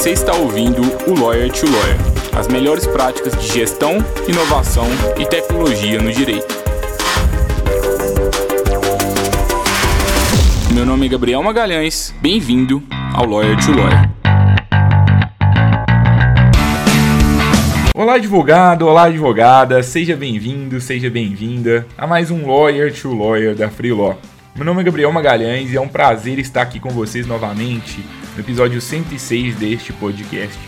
Você está ouvindo o Lawyer to Lawyer, as melhores práticas de gestão, inovação e tecnologia no direito. Meu nome é Gabriel Magalhães, bem-vindo ao Lawyer to Lawyer. Olá, advogado, olá, advogada, seja bem-vindo, seja bem-vinda a mais um Lawyer to Lawyer da Free Law. Meu nome é Gabriel Magalhães e é um prazer estar aqui com vocês novamente no episódio 106 deste podcast.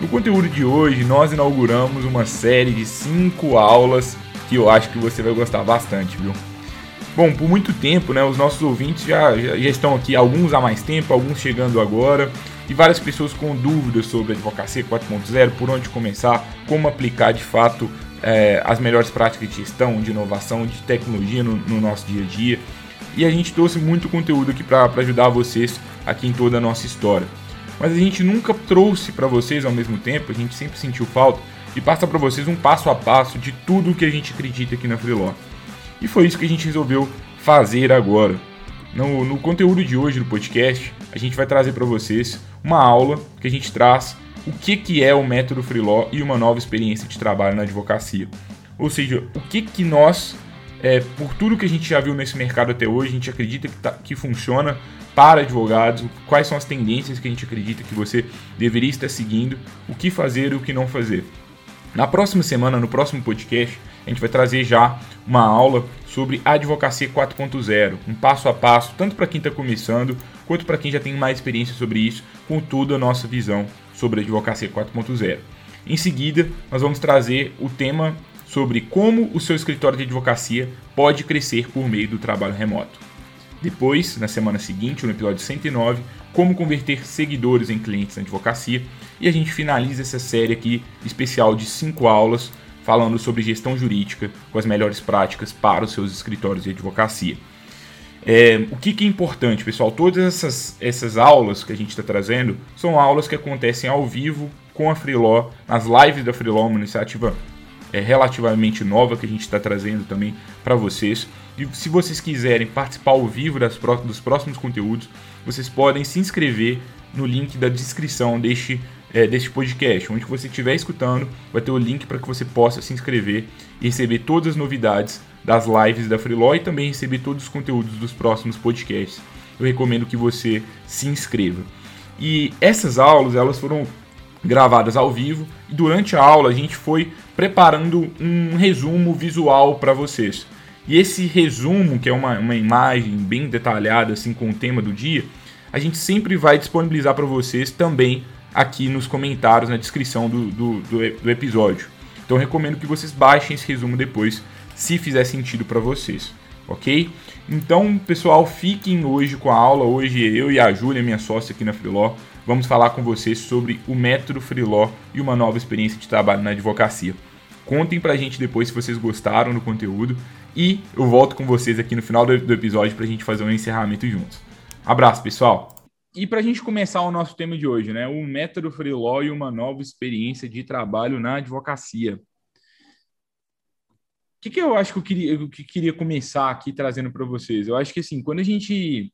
No conteúdo de hoje, nós inauguramos uma série de cinco aulas que eu acho que você vai gostar bastante, viu? Bom, por muito tempo, né, os nossos ouvintes já, já, já estão aqui, alguns há mais tempo, alguns chegando agora, e várias pessoas com dúvidas sobre a advocacia 4.0, por onde começar, como aplicar de fato é, as melhores práticas de gestão, de inovação, de tecnologia no, no nosso dia a dia. E a gente trouxe muito conteúdo aqui para ajudar vocês aqui em toda a nossa história. Mas a gente nunca trouxe para vocês ao mesmo tempo, a gente sempre sentiu falta, e passa para vocês um passo a passo de tudo o que a gente acredita aqui na Freeló. E foi isso que a gente resolveu fazer agora. No, no conteúdo de hoje do podcast, a gente vai trazer para vocês uma aula que a gente traz o que, que é o método Freeló e uma nova experiência de trabalho na advocacia. Ou seja, o que, que nós, é, por tudo que a gente já viu nesse mercado até hoje, a gente acredita que, tá, que funciona para advogados, quais são as tendências que a gente acredita que você deveria estar seguindo, o que fazer e o que não fazer. Na próxima semana, no próximo podcast, a gente vai trazer já uma aula sobre advocacia 4.0, um passo a passo, tanto para quem está começando, quanto para quem já tem mais experiência sobre isso, com toda a nossa visão sobre a advocacia 4.0. Em seguida, nós vamos trazer o tema sobre como o seu escritório de advocacia pode crescer por meio do trabalho remoto. Depois, na semana seguinte, no episódio 109, como converter seguidores em clientes na advocacia. E a gente finaliza essa série aqui especial de cinco aulas falando sobre gestão jurídica com as melhores práticas para os seus escritórios de advocacia. É, o que, que, é importante, pessoal? Todas essas, essas aulas que a gente está trazendo são aulas que acontecem ao vivo com a Freeló, nas lives da Freeló, uma iniciativa é, relativamente nova que a gente está trazendo também para vocês. E se vocês quiserem participar ao vivo das, dos próximos conteúdos, vocês podem se inscrever no link da descrição deste é, deste podcast. Onde você estiver escutando, vai ter o link para que você possa se inscrever e receber todas as novidades das lives da Freeló e também receber todos os conteúdos dos próximos podcasts. Eu recomendo que você se inscreva. E essas aulas, elas foram gravadas ao vivo e durante a aula a gente foi preparando um resumo visual para vocês. E esse resumo, que é uma, uma imagem bem detalhada assim com o tema do dia, a gente sempre vai disponibilizar para vocês também aqui nos comentários, na descrição do, do, do, do episódio. Então recomendo que vocês baixem esse resumo depois, se fizer sentido para vocês, ok? Então, pessoal, fiquem hoje com a aula. Hoje eu e a Júlia, minha sócia aqui na Freeló, vamos falar com vocês sobre o método Freeló e uma nova experiência de trabalho na advocacia. Contem pra gente depois se vocês gostaram do conteúdo e eu volto com vocês aqui no final do, do episódio pra gente fazer um encerramento juntos. Abraço, pessoal! E para a gente começar o nosso tema de hoje, né? O método Free Law e uma nova experiência de trabalho na advocacia. O que, que eu acho que eu queria, que queria começar aqui trazendo para vocês? Eu acho que assim, quando a gente,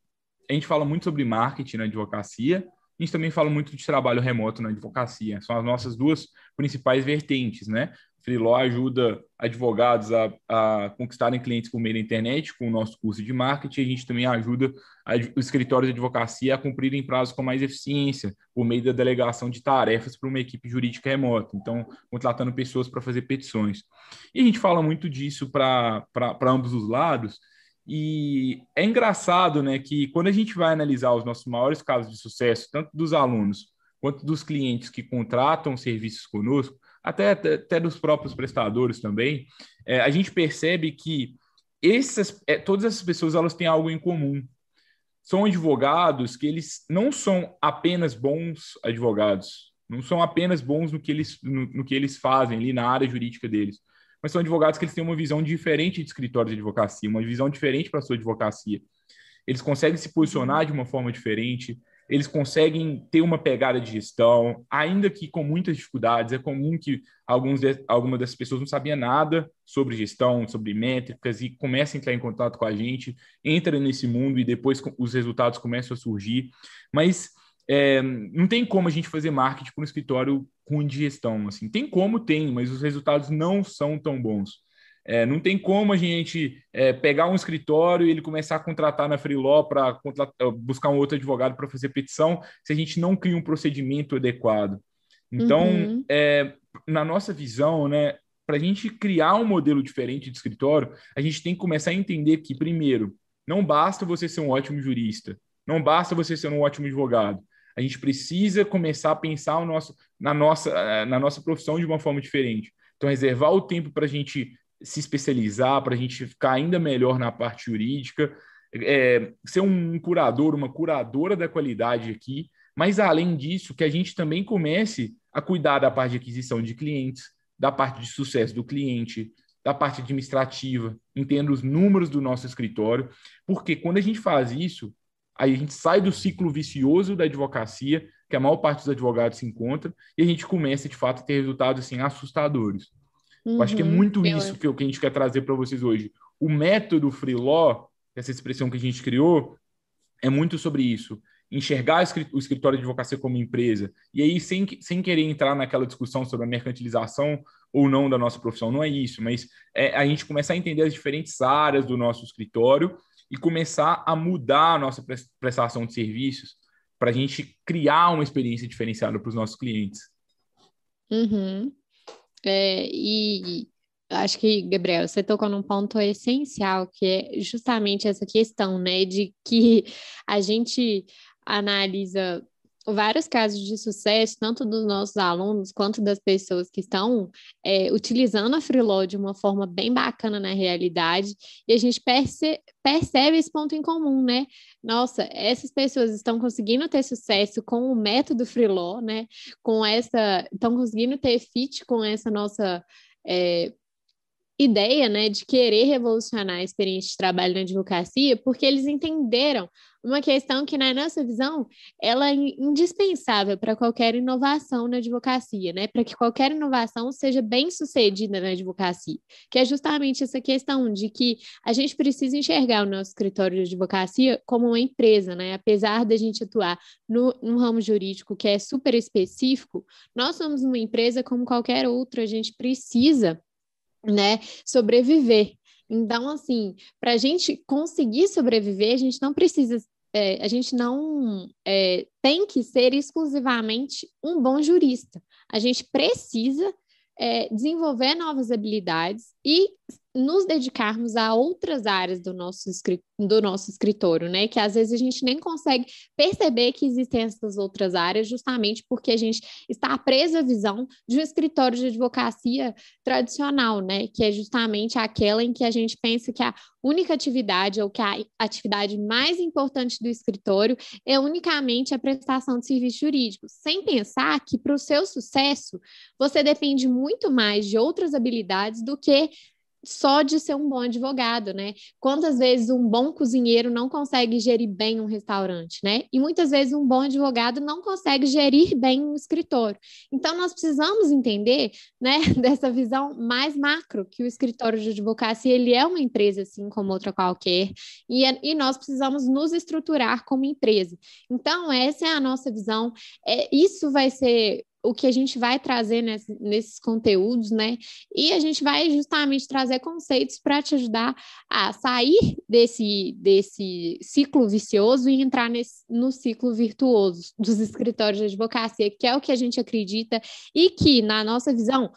a gente fala muito sobre marketing na advocacia, a gente também fala muito de trabalho remoto na advocacia. São as nossas duas principais vertentes, né? Freeló ajuda advogados a, a, conquistarem clientes por meio da internet com o nosso curso de marketing. A gente também ajuda os escritórios de advocacia a cumprirem prazos com mais eficiência por meio da delegação de tarefas para uma equipe jurídica remota. Então, contratando pessoas para fazer petições. E a gente fala muito disso para ambos os lados. E é engraçado né, que quando a gente vai analisar os nossos maiores casos de sucesso, tanto dos alunos quanto dos clientes que contratam serviços conosco, até, até dos próprios prestadores também, é, a gente percebe que essas, é, todas essas pessoas elas têm algo em comum. São advogados que eles não são apenas bons advogados, não são apenas bons no que eles, no, no que eles fazem ali na área jurídica deles, mas são advogados que eles têm uma visão diferente de escritório de advocacia, uma visão diferente para a sua advocacia. Eles conseguem se posicionar de uma forma diferente, eles conseguem ter uma pegada de gestão, ainda que com muitas dificuldades. É comum que alguns de, algumas dessas pessoas não sabiam nada sobre gestão, sobre métricas e começam a entrar em contato com a gente, entra nesse mundo e depois os resultados começam a surgir. Mas é, não tem como a gente fazer marketing para um escritório ruim de gestão. Assim. Tem como, tem, mas os resultados não são tão bons. É, não tem como a gente é, pegar um escritório e ele começar a contratar na Freeló para buscar um outro advogado para fazer petição se a gente não cria um procedimento adequado. Então, uhum. é, na nossa visão, né, para a gente criar um modelo diferente de escritório, a gente tem que começar a entender que, primeiro, não basta você ser um ótimo jurista, não basta você ser um ótimo advogado. A gente precisa começar a pensar o nosso, na, nossa, eh, na nossa profissão de uma forma diferente. Então, reservar o tempo para a gente se especializar, para a gente ficar ainda melhor na parte jurídica, é, ser um curador, uma curadora da qualidade aqui, mas além disso, que a gente também comece a cuidar da parte de aquisição de clientes, da parte de sucesso do cliente, da parte administrativa, entenda os números do nosso escritório, porque quando a gente faz isso, aí a gente sai do ciclo vicioso da advocacia, que a maior parte dos advogados se encontra, e a gente começa, de fato, a ter resultados assim, assustadores. Uhum, Eu acho que é uhum. muito isso que, que a gente quer trazer para vocês hoje. O método free law, essa expressão que a gente criou, é muito sobre isso enxergar o escritório de advocacia como empresa, e aí sem, sem querer entrar naquela discussão sobre a mercantilização ou não da nossa profissão, não é isso, mas é a gente começar a entender as diferentes áreas do nosso escritório e começar a mudar a nossa prestação de serviços para a gente criar uma experiência diferenciada para os nossos clientes. Uhum. É, e acho que, Gabriel, você tocou num ponto essencial, que é justamente essa questão, né, de que a gente analisa vários casos de sucesso, tanto dos nossos alunos quanto das pessoas que estão é, utilizando a Freelaw de uma forma bem bacana na realidade, e a gente perce percebe esse ponto em comum, né? Nossa, essas pessoas estão conseguindo ter sucesso com o método Freelaw, né? Com essa, estão conseguindo ter fit com essa nossa é, ideia, né, de querer revolucionar a experiência de trabalho na advocacia, porque eles entenderam uma questão que, na nossa visão, ela é indispensável para qualquer inovação na advocacia, né? Para que qualquer inovação seja bem sucedida na advocacia, que é justamente essa questão de que a gente precisa enxergar o nosso escritório de advocacia como uma empresa, né? Apesar da gente atuar no, no ramo jurídico que é super específico, nós somos uma empresa como qualquer outra, a gente precisa né, sobreviver. Então, assim, para a gente conseguir sobreviver, a gente não precisa é, a gente não é, tem que ser exclusivamente um bom jurista. A gente precisa é, desenvolver novas habilidades e nos dedicarmos a outras áreas do nosso, do nosso escritório, né? Que às vezes a gente nem consegue perceber que existem essas outras áreas, justamente porque a gente está preso à visão de um escritório de advocacia tradicional, né? Que é justamente aquela em que a gente pensa que a única atividade, ou que a atividade mais importante do escritório é unicamente a prestação de serviços jurídicos, sem pensar que para o seu sucesso você depende muito mais de outras habilidades do que só de ser um bom advogado, né? Quantas vezes um bom cozinheiro não consegue gerir bem um restaurante, né? E muitas vezes um bom advogado não consegue gerir bem um escritório. Então nós precisamos entender, né, dessa visão mais macro que o escritório de advocacia ele é uma empresa assim como outra qualquer e, é, e nós precisamos nos estruturar como empresa. Então essa é a nossa visão. É isso vai ser o que a gente vai trazer nesse, nesses conteúdos, né? E a gente vai justamente trazer conceitos para te ajudar a sair desse, desse ciclo vicioso e entrar nesse, no ciclo virtuoso dos escritórios de advocacia, que é o que a gente acredita e que, na nossa visão,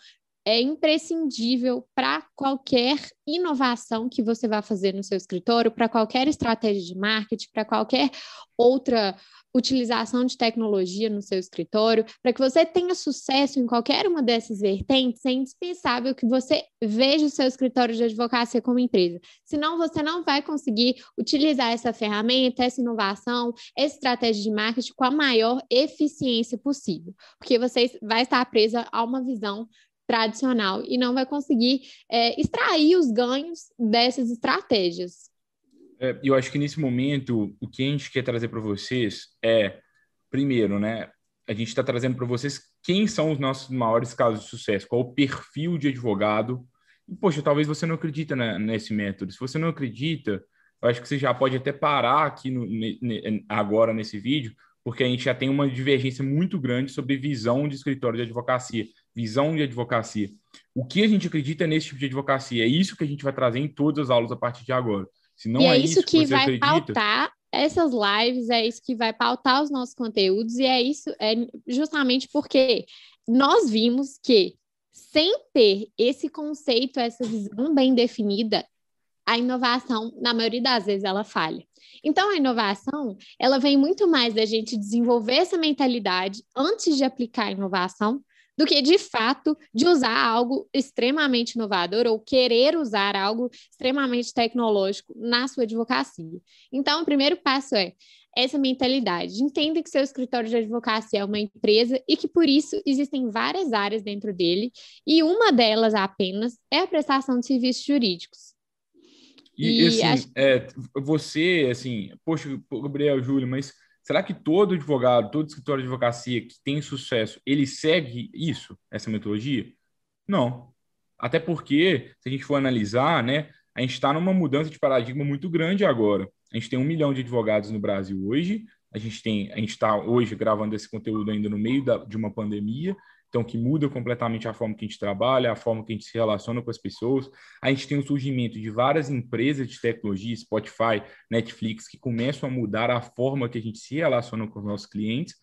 é imprescindível para qualquer inovação que você vai fazer no seu escritório, para qualquer estratégia de marketing, para qualquer outra utilização de tecnologia no seu escritório, para que você tenha sucesso em qualquer uma dessas vertentes, é indispensável que você veja o seu escritório de advocacia como empresa. Senão, você não vai conseguir utilizar essa ferramenta, essa inovação, essa estratégia de marketing com a maior eficiência possível, porque você vai estar presa a uma visão tradicional e não vai conseguir é, extrair os ganhos dessas estratégias. É, eu acho que nesse momento o que a gente quer trazer para vocês é, primeiro, né? A gente está trazendo para vocês quem são os nossos maiores casos de sucesso, qual o perfil de advogado. E, poxa, talvez você não acredita nesse método. Se você não acredita, eu acho que você já pode até parar aqui no, ne, agora nesse vídeo, porque a gente já tem uma divergência muito grande sobre visão de escritório de advocacia, visão de advocacia. O que a gente acredita nesse tipo de advocacia? É isso que a gente vai trazer em todas as aulas a partir de agora. Se não e é, é isso que, que vai acredita... pautar essas lives, é isso que vai pautar os nossos conteúdos, e é isso, é justamente porque nós vimos que sem ter esse conceito, essa visão bem definida, a inovação, na maioria das vezes, ela falha. Então, a inovação, ela vem muito mais da gente desenvolver essa mentalidade antes de aplicar a inovação, do que, de fato, de usar algo extremamente inovador ou querer usar algo extremamente tecnológico na sua advocacia. Então, o primeiro passo é essa mentalidade. Entenda que seu escritório de advocacia é uma empresa e que, por isso, existem várias áreas dentro dele, e uma delas apenas é a prestação de serviços jurídicos. E, e assim, acho... é, você, assim, poxa, Gabriel, Júlio, mas será que todo advogado, todo escritório de advocacia que tem sucesso, ele segue isso, essa metodologia? Não. Até porque, se a gente for analisar, né, a gente está numa mudança de paradigma muito grande agora. A gente tem um milhão de advogados no Brasil hoje. A gente tem, a gente está hoje gravando esse conteúdo ainda no meio da, de uma pandemia então que muda completamente a forma que a gente trabalha, a forma que a gente se relaciona com as pessoas. A gente tem o surgimento de várias empresas de tecnologia, Spotify, Netflix, que começam a mudar a forma que a gente se relaciona com os nossos clientes.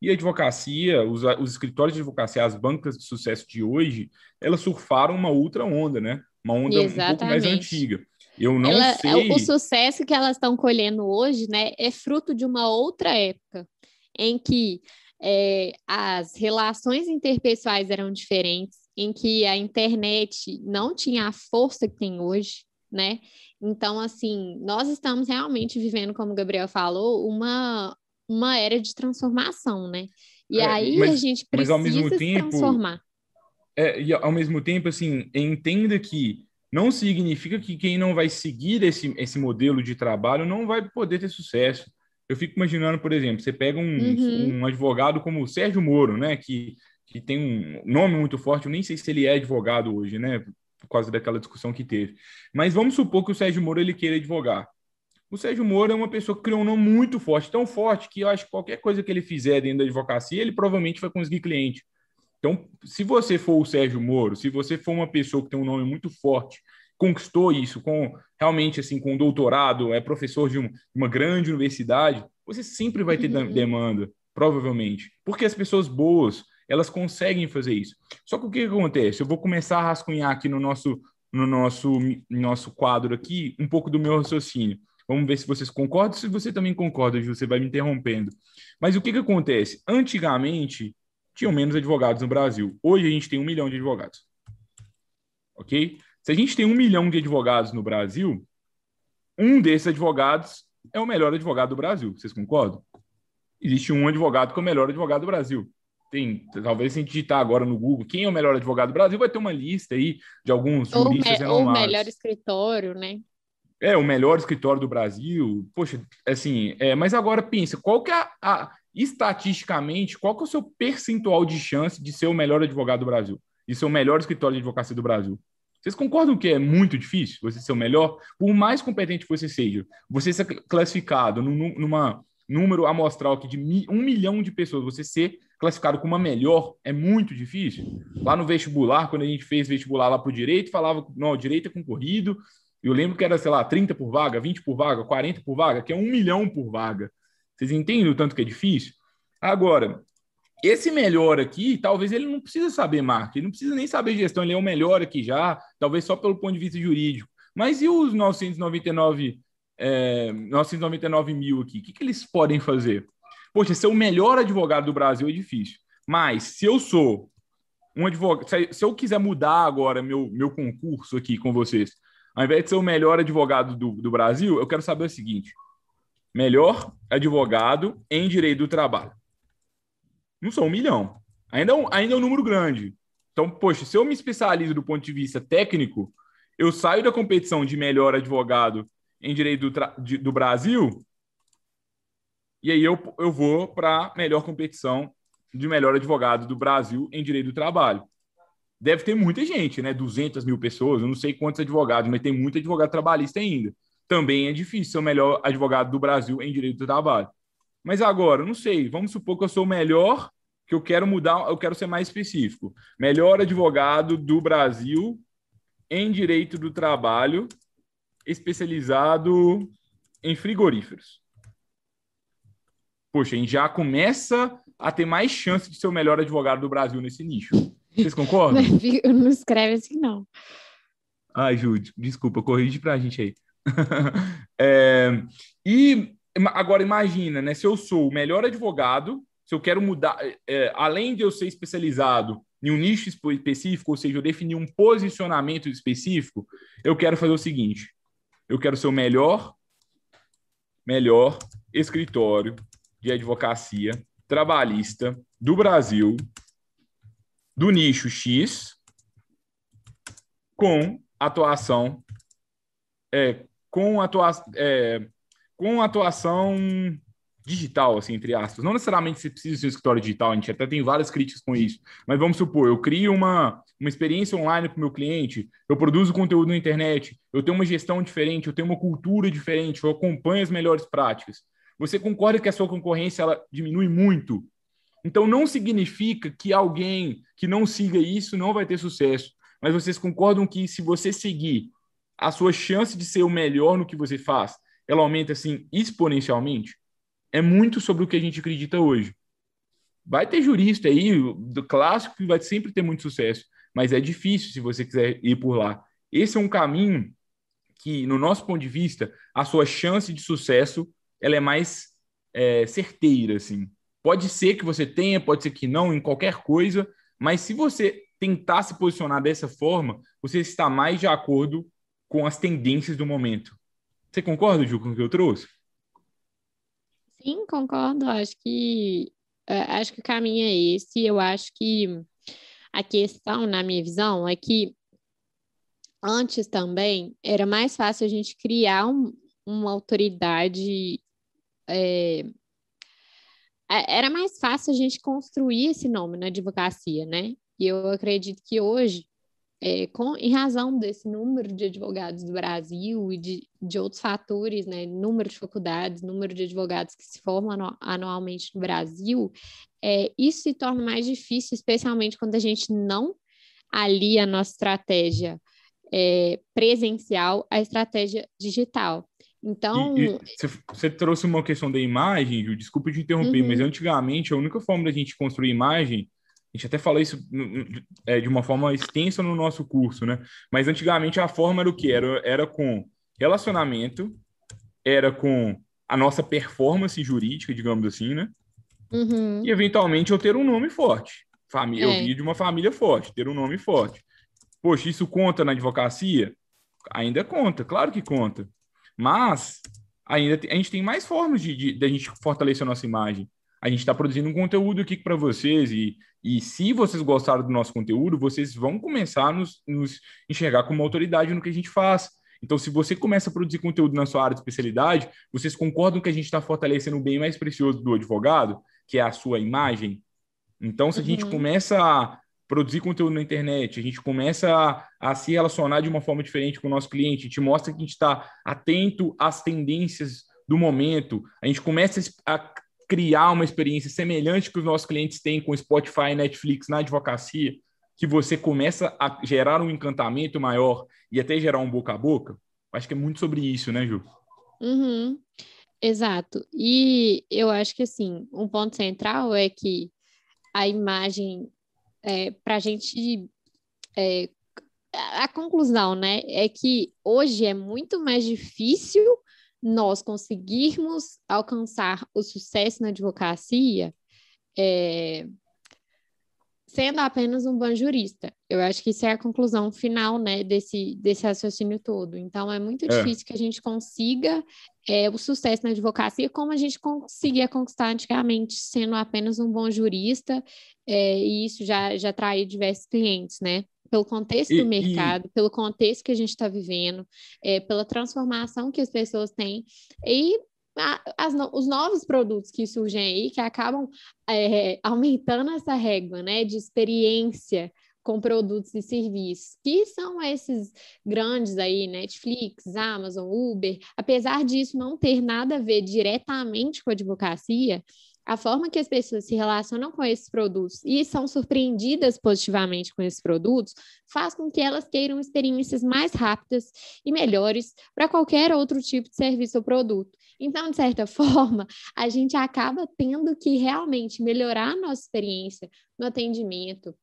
E a advocacia, os, os escritórios de advocacia, as bancas de sucesso de hoje, elas surfaram uma outra onda, né? Uma onda Exatamente. um pouco mais antiga. Eu não Ela, sei. O sucesso que elas estão colhendo hoje, né, é fruto de uma outra época em que é, as relações interpessoais eram diferentes, em que a internet não tinha a força que tem hoje, né? Então, assim, nós estamos realmente vivendo, como o Gabriel falou, uma, uma era de transformação, né? E é, aí mas, a gente precisa mas ao mesmo tempo, transformar. É, e ao mesmo tempo, assim, entenda que não significa que quem não vai seguir esse, esse modelo de trabalho não vai poder ter sucesso. Eu fico imaginando, por exemplo, você pega um, uhum. um advogado como o Sérgio Moro, né, que, que tem um nome muito forte, eu nem sei se ele é advogado hoje, né, por causa daquela discussão que teve. Mas vamos supor que o Sérgio Moro ele queira advogar. O Sérgio Moro é uma pessoa que criou um nome muito forte, tão forte que eu acho que qualquer coisa que ele fizer dentro da advocacia, ele provavelmente vai conseguir cliente. Então, se você for o Sérgio Moro, se você for uma pessoa que tem um nome muito forte, conquistou isso com realmente assim com um doutorado, é professor de um, uma grande universidade, você sempre vai ter uhum. demanda, provavelmente, porque as pessoas boas elas conseguem fazer isso. Só que o que acontece? Eu vou começar a rascunhar aqui no nosso no nosso nosso quadro aqui um pouco do meu raciocínio. Vamos ver se vocês concordam. Se você também concorda, você vai me interrompendo. Mas o que, que acontece? Antigamente, tinham menos advogados no Brasil. Hoje a gente tem um milhão de advogados. Ok? Se a gente tem um milhão de advogados no Brasil, um desses advogados é o melhor advogado do Brasil. Vocês concordam? Existe um advogado que é o melhor advogado do Brasil. Tem, talvez se a gente digitar agora no Google quem é o melhor advogado do Brasil, vai ter uma lista aí de alguns ou juristas me, Ou o melhor escritório, né? É, o melhor escritório do Brasil. Poxa, assim, é, mas agora pensa, qual que é a, a, estatisticamente, qual que é o seu percentual de chance de ser o melhor advogado do Brasil? De ser o melhor escritório de advocacia do Brasil? Vocês concordam que é muito difícil você ser o melhor? Por mais competente que você seja, você ser classificado num, numa número amostral aqui de um milhão de pessoas, você ser classificado como a melhor é muito difícil. Lá no vestibular, quando a gente fez vestibular lá para o direito, falava, não, direito é concorrido. Eu lembro que era, sei lá, 30 por vaga, 20 por vaga, 40 por vaga, que é um milhão por vaga. Vocês entendem o tanto que é difícil? Agora, esse melhor aqui, talvez ele não precisa saber marketing, ele não precisa nem saber gestão, ele é o melhor aqui já, talvez só pelo ponto de vista jurídico. Mas e os 999, é, 999 mil aqui? O que, que eles podem fazer? Poxa, ser o melhor advogado do Brasil é difícil. Mas se eu sou um advogado, se eu quiser mudar agora meu, meu concurso aqui com vocês, ao invés de ser o melhor advogado do, do Brasil, eu quero saber o seguinte: melhor advogado em direito do trabalho. Não são um milhão. Ainda é um, ainda é um número grande. Então, poxa, se eu me especializo do ponto de vista técnico, eu saio da competição de melhor advogado em direito do, de, do Brasil e aí eu, eu vou para melhor competição de melhor advogado do Brasil em direito do trabalho. Deve ter muita gente, né? 200 mil pessoas, eu não sei quantos advogados, mas tem muito advogado trabalhista ainda. Também é difícil ser o melhor advogado do Brasil em direito do trabalho. Mas agora, não sei, vamos supor que eu sou o melhor, que eu quero mudar, eu quero ser mais específico. Melhor advogado do Brasil em direito do trabalho, especializado em frigoríferos. Poxa, a gente já começa a ter mais chance de ser o melhor advogado do Brasil nesse nicho. Vocês concordam? Não escreve assim, não. Ai, Ju, desculpa, corrige pra gente aí. é, e agora imagina, né? Se eu sou o melhor advogado, se eu quero mudar, é, além de eu ser especializado em um nicho específico, ou seja, eu definir um posicionamento específico, eu quero fazer o seguinte: eu quero ser o melhor, melhor escritório de advocacia trabalhista do Brasil, do nicho X, com atuação, é, com, atua, é, com atuação digital, assim, entre aspas. Não necessariamente você precisa ser um escritório digital, a gente até tem várias críticas com isso. Mas vamos supor, eu crio uma, uma experiência online para o meu cliente, eu produzo conteúdo na internet, eu tenho uma gestão diferente, eu tenho uma cultura diferente, eu acompanho as melhores práticas. Você concorda que a sua concorrência ela diminui muito? Então não significa que alguém que não siga isso não vai ter sucesso. Mas vocês concordam que se você seguir, a sua chance de ser o melhor no que você faz, ela aumenta assim exponencialmente? é muito sobre o que a gente acredita hoje. Vai ter jurista aí, do clássico, que vai sempre ter muito sucesso, mas é difícil se você quiser ir por lá. Esse é um caminho que, no nosso ponto de vista, a sua chance de sucesso ela é mais é, certeira, assim. Pode ser que você tenha, pode ser que não, em qualquer coisa, mas se você tentar se posicionar dessa forma, você está mais de acordo com as tendências do momento. Você concorda, Ju, com o que eu trouxe? Sim, concordo. Acho que é, acho que o caminho é esse. Eu acho que a questão, na minha visão, é que antes também era mais fácil a gente criar um, uma autoridade. É, era mais fácil a gente construir esse nome na advocacia, né? E eu acredito que hoje é, com, em razão desse número de advogados do Brasil e de, de outros fatores, né, número de faculdades, número de advogados que se formam anualmente no Brasil, é, isso se torna mais difícil, especialmente quando a gente não alia a nossa estratégia é, presencial à estratégia digital. Então. você trouxe uma questão da imagem, Ju, desculpa te interromper, uhum. mas antigamente a única forma da gente construir imagem a gente até falou isso é, de uma forma extensa no nosso curso, né? Mas antigamente a forma era o que? Era, era com relacionamento, era com a nossa performance jurídica, digamos assim, né? Uhum. E eventualmente eu ter um nome forte. Família, é. Eu vi de uma família forte, ter um nome forte. Poxa, isso conta na advocacia? Ainda conta, claro que conta. Mas ainda a gente tem mais formas de, de, de a gente fortalecer a nossa imagem a gente está produzindo um conteúdo aqui para vocês e, e se vocês gostaram do nosso conteúdo, vocês vão começar a nos, nos enxergar como autoridade no que a gente faz. Então, se você começa a produzir conteúdo na sua área de especialidade, vocês concordam que a gente está fortalecendo o bem mais precioso do advogado, que é a sua imagem? Então, se a gente uhum. começa a produzir conteúdo na internet, a gente começa a, a, se relacionar de uma forma diferente com o nosso cliente, a gente mostra que a gente está atento às tendências do momento, a gente começa a criar uma experiência semelhante que os nossos clientes têm com Spotify e Netflix na advocacia, que você começa a gerar um encantamento maior e até gerar um boca a boca? Acho que é muito sobre isso, né, Ju? Uhum. Exato. E eu acho que, assim, um ponto central é que a imagem, é, para a gente. É, a conclusão, né, é que hoje é muito mais difícil nós conseguirmos alcançar o sucesso na advocacia é, sendo apenas um bom jurista. Eu acho que isso é a conclusão final né, desse, desse raciocínio todo. Então, é muito é. difícil que a gente consiga é, o sucesso na advocacia como a gente conseguia conquistar antigamente, sendo apenas um bom jurista, é, e isso já, já atraiu diversos clientes, né? Pelo contexto e, do mercado, e... pelo contexto que a gente está vivendo, é, pela transformação que as pessoas têm. E as, os novos produtos que surgem aí, que acabam é, aumentando essa régua né, de experiência com produtos e serviços, que são esses grandes aí, Netflix, Amazon, Uber, apesar disso não ter nada a ver diretamente com a advocacia, a forma que as pessoas se relacionam com esses produtos e são surpreendidas positivamente com esses produtos faz com que elas queiram experiências mais rápidas e melhores para qualquer outro tipo de serviço ou produto. Então, de certa forma, a gente acaba tendo que realmente melhorar a nossa experiência no atendimento,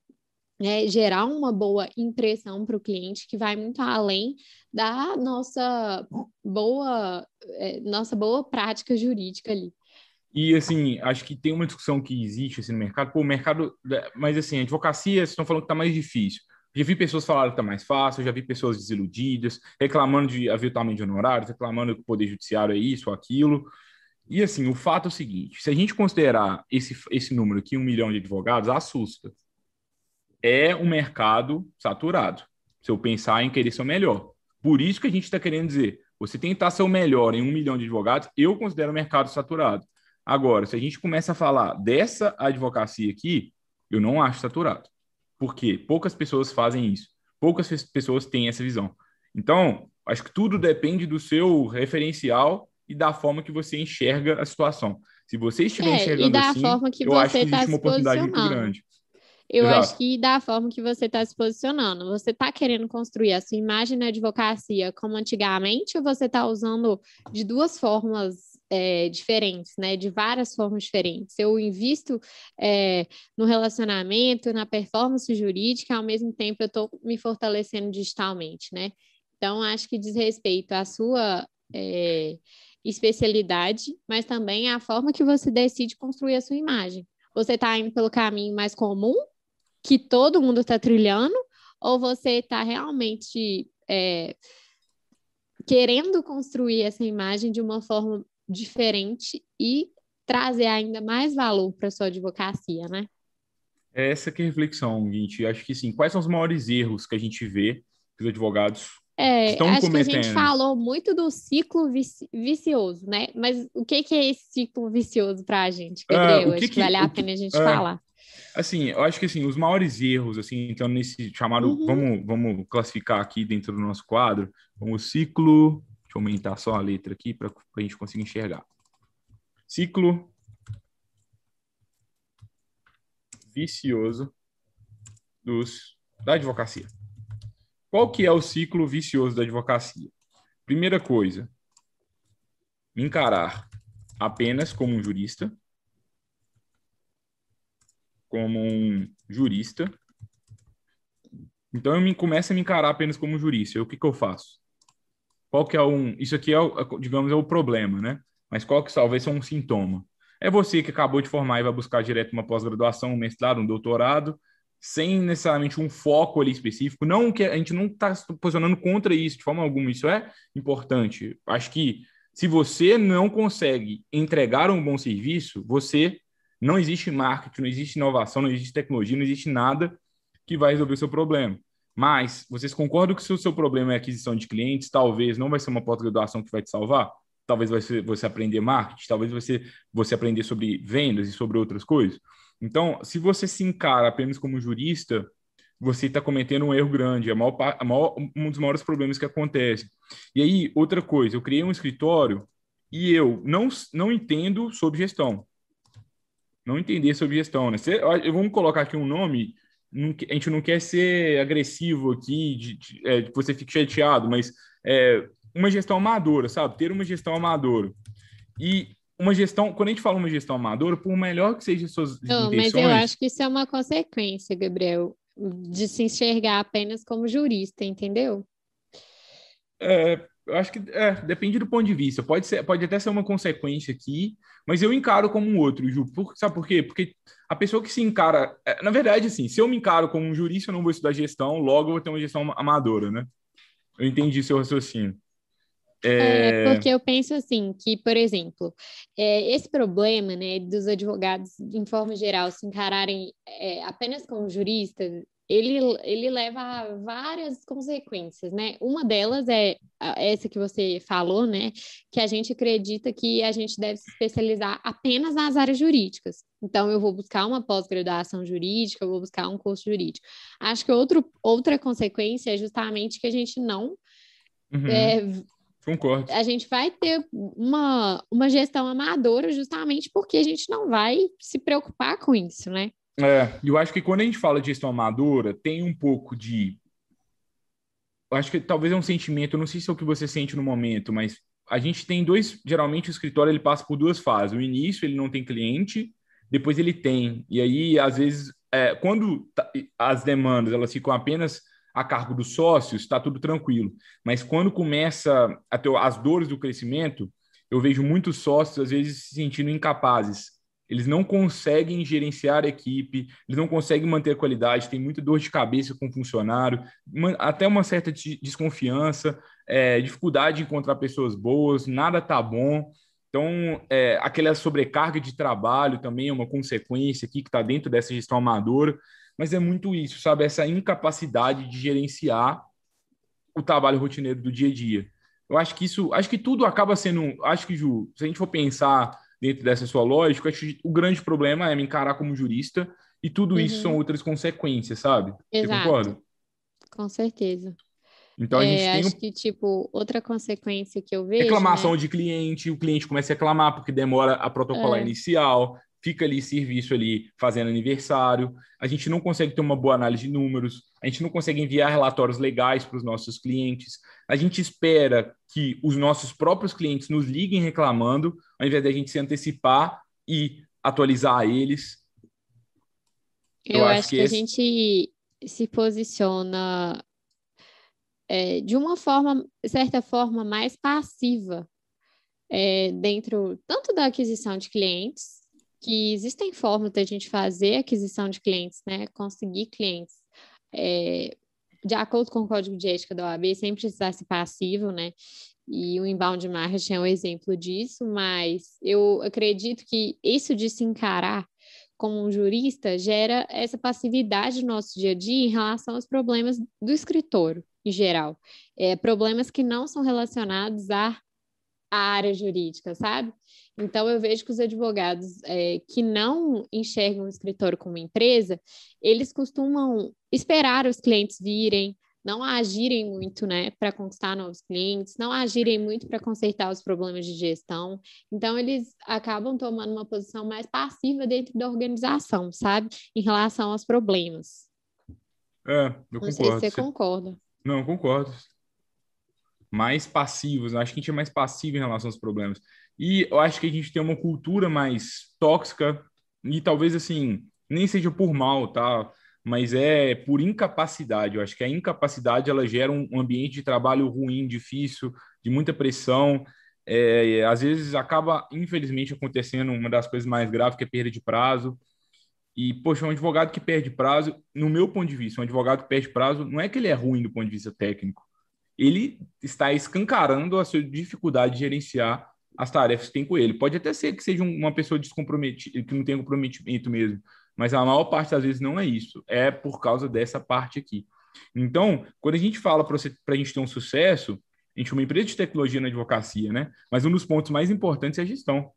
é, gerar uma boa impressão para o cliente que vai muito além da nossa boa, é, nossa boa prática jurídica ali. E, assim, acho que tem uma discussão que existe assim, no mercado. Pô, o mercado. Mas, assim, a advocacia, vocês estão falando que está mais difícil. Já vi pessoas falarem que está mais fácil, já vi pessoas desiludidas, reclamando de aviltamento de honorários, reclamando que o Poder Judiciário é isso ou aquilo. E, assim, o fato é o seguinte: se a gente considerar esse, esse número aqui, um milhão de advogados, assusta. É um mercado saturado, se eu pensar em querer ser o melhor. Por isso que a gente está querendo dizer: você tentar ser o melhor em um milhão de advogados, eu considero o mercado saturado. Agora, se a gente começa a falar dessa advocacia aqui, eu não acho saturado. Porque poucas pessoas fazem isso. Poucas pessoas têm essa visão. Então, acho que tudo depende do seu referencial e da forma que você enxerga a situação. Se você estiver é, enxergando assim, eu acho que existe tá uma oportunidade muito grande. Eu Exato. acho que da forma que você está se posicionando, você está querendo construir a sua imagem na advocacia como antigamente, ou você está usando de duas formas é, diferentes, né? De várias formas diferentes. Eu invisto é, no relacionamento, na performance jurídica, ao mesmo tempo eu estou me fortalecendo digitalmente, né? Então, acho que diz respeito à sua é, especialidade, mas também à forma que você decide construir a sua imagem. Você está indo pelo caminho mais comum, que todo mundo está trilhando, ou você está realmente é, querendo construir essa imagem de uma forma diferente e trazer ainda mais valor para sua advocacia, né? É essa que é a reflexão, gente. Acho que sim. Quais são os maiores erros que a gente vê que os advogados é, estão acho cometendo? que a gente falou muito do ciclo vici vicioso, né? Mas o que, que é esse ciclo vicioso para a gente, Gabriel? Uh, acho que, que vale a pena a gente uh, falar. Assim, eu acho que assim, os maiores erros, assim, então nesse chamado, uhum. vamos, vamos classificar aqui dentro do nosso quadro, como ciclo Deixa eu aumentar só a letra aqui para a gente conseguir enxergar. Ciclo vicioso dos, da advocacia. Qual que é o ciclo vicioso da advocacia? Primeira coisa, me encarar apenas como um jurista, como um jurista. Então eu me, começo a me encarar apenas como um jurista. E o que, que eu faço? Qual que é um. Isso aqui é, o, digamos, é o problema, né? Mas qual que talvez seja um sintoma? É você que acabou de formar e vai buscar direto uma pós-graduação, um mestrado, um doutorado, sem necessariamente um foco ali específico. Não que a gente não está posicionando contra isso de forma alguma. Isso é importante. Acho que se você não consegue entregar um bom serviço, você não existe marketing, não existe inovação, não existe tecnologia, não existe nada que vai resolver o seu problema. Mas vocês concordam que se o seu problema é aquisição de clientes, talvez não vai ser uma pós-graduação que vai te salvar? Talvez vai ser você aprender marketing, talvez você, você aprender sobre vendas e sobre outras coisas. Então, se você se encara apenas como jurista, você está cometendo um erro grande, é maior, a maior, um dos maiores problemas que acontece. E aí, outra coisa, eu criei um escritório e eu não, não entendo sobre gestão. Não entender sobre gestão, né? Você, vamos colocar aqui um nome a gente não quer ser agressivo aqui, de, de, é, de você fique chateado, mas é, uma gestão amadora, sabe? Ter uma gestão amadora. E uma gestão, quando a gente fala uma gestão amadora, por melhor que seja suas não, intenções... Mas eu acho que isso é uma consequência, Gabriel, de se enxergar apenas como jurista, entendeu? É, eu acho que é, depende do ponto de vista. Pode, ser, pode até ser uma consequência aqui, mas eu encaro como um outro, Ju. Por, sabe por quê? Porque a pessoa que se encara. É, na verdade, assim, se eu me encaro como um jurista, eu não vou estudar gestão, logo eu vou ter uma gestão amadora, né? Eu entendi seu raciocínio. É... é... porque eu penso assim, que, por exemplo, é, esse problema, né, dos advogados, em forma geral, se encararem é, apenas como juristas, ele, ele leva a várias consequências, né? Uma delas é essa que você falou, né? Que a gente acredita que a gente deve se especializar apenas nas áreas jurídicas. Então, eu vou buscar uma pós-graduação jurídica, eu vou buscar um curso jurídico. Acho que outro, outra consequência é justamente que a gente não. Uhum. É, Concordo. A gente vai ter uma, uma gestão amadora justamente porque a gente não vai se preocupar com isso, né? É, eu acho que quando a gente fala de gestão amadora, tem um pouco de. Eu acho que talvez é um sentimento, não sei se é o que você sente no momento, mas a gente tem dois. Geralmente o escritório ele passa por duas fases. O início ele não tem cliente, depois ele tem. E aí, às vezes, é, quando tá, as demandas elas ficam apenas a cargo dos sócios, está tudo tranquilo. Mas quando começa a ter as dores do crescimento, eu vejo muitos sócios, às vezes, se sentindo incapazes. Eles não conseguem gerenciar a equipe, eles não conseguem manter a qualidade, tem muita dor de cabeça com o funcionário, até uma certa desconfiança, é, dificuldade de encontrar pessoas boas, nada tá bom. Então, é, aquela sobrecarga de trabalho também é uma consequência aqui que está dentro dessa gestão amadora mas é muito isso, sabe? Essa incapacidade de gerenciar o trabalho rotineiro do dia a dia. Eu acho que isso, acho que tudo acaba sendo, acho que, Ju, se a gente for pensar dentro dessa sua lógica, acho que o grande problema é me encarar como jurista e tudo uhum. isso são outras consequências, sabe? Exato. Você concorda? Com certeza. Então a gente é, tem acho um... que tipo outra consequência que eu vejo reclamação né? de cliente, o cliente começa a reclamar porque demora a protocolar é. inicial, fica ali serviço ali fazendo aniversário, a gente não consegue ter uma boa análise de números, a gente não consegue enviar relatórios legais para os nossos clientes, a gente espera que os nossos próprios clientes nos liguem reclamando, ao invés de a gente se antecipar e atualizar eles. Eu, Eu acho, acho, que, que esse... a gente se posiciona é, de uma forma, certa forma, mais passiva é, dentro tanto da aquisição de clientes que existem formas da gente fazer aquisição de clientes, né? Conseguir clientes é, de acordo com o código de ética da OAB, sem precisar ser passivo, né? E o inbound marketing é um exemplo disso, mas eu acredito que isso de se encarar como um jurista gera essa passividade no nosso dia a dia em relação aos problemas do escritório em geral. É, problemas que não são relacionados à, à área jurídica, sabe? Então, eu vejo que os advogados é, que não enxergam o escritório como empresa, eles costumam esperar os clientes virem, não agirem muito, né, para conquistar novos clientes, não agirem muito para consertar os problemas de gestão. Então, eles acabam tomando uma posição mais passiva dentro da organização, sabe, em relação aos problemas. É, eu não concordo. Sei se você concorda. Não, concordo. Mais passivos, acho que a gente é mais passivo em relação aos problemas. E eu acho que a gente tem uma cultura mais tóxica e talvez assim, nem seja por mal, tá? Mas é por incapacidade. Eu acho que a incapacidade ela gera um ambiente de trabalho ruim, difícil, de muita pressão. É, às vezes acaba, infelizmente, acontecendo uma das coisas mais graves, que é perda de prazo. E, poxa, um advogado que perde prazo, no meu ponto de vista, um advogado que perde prazo, não é que ele é ruim do ponto de vista técnico. Ele está escancarando a sua dificuldade de gerenciar as tarefas que tem com ele. Pode até ser que seja uma pessoa descomprometida, que não tenha comprometimento mesmo, mas a maior parte das vezes não é isso. É por causa dessa parte aqui. Então, quando a gente fala para a gente ter um sucesso, a gente é uma empresa de tecnologia na advocacia, né? Mas um dos pontos mais importantes é a gestão.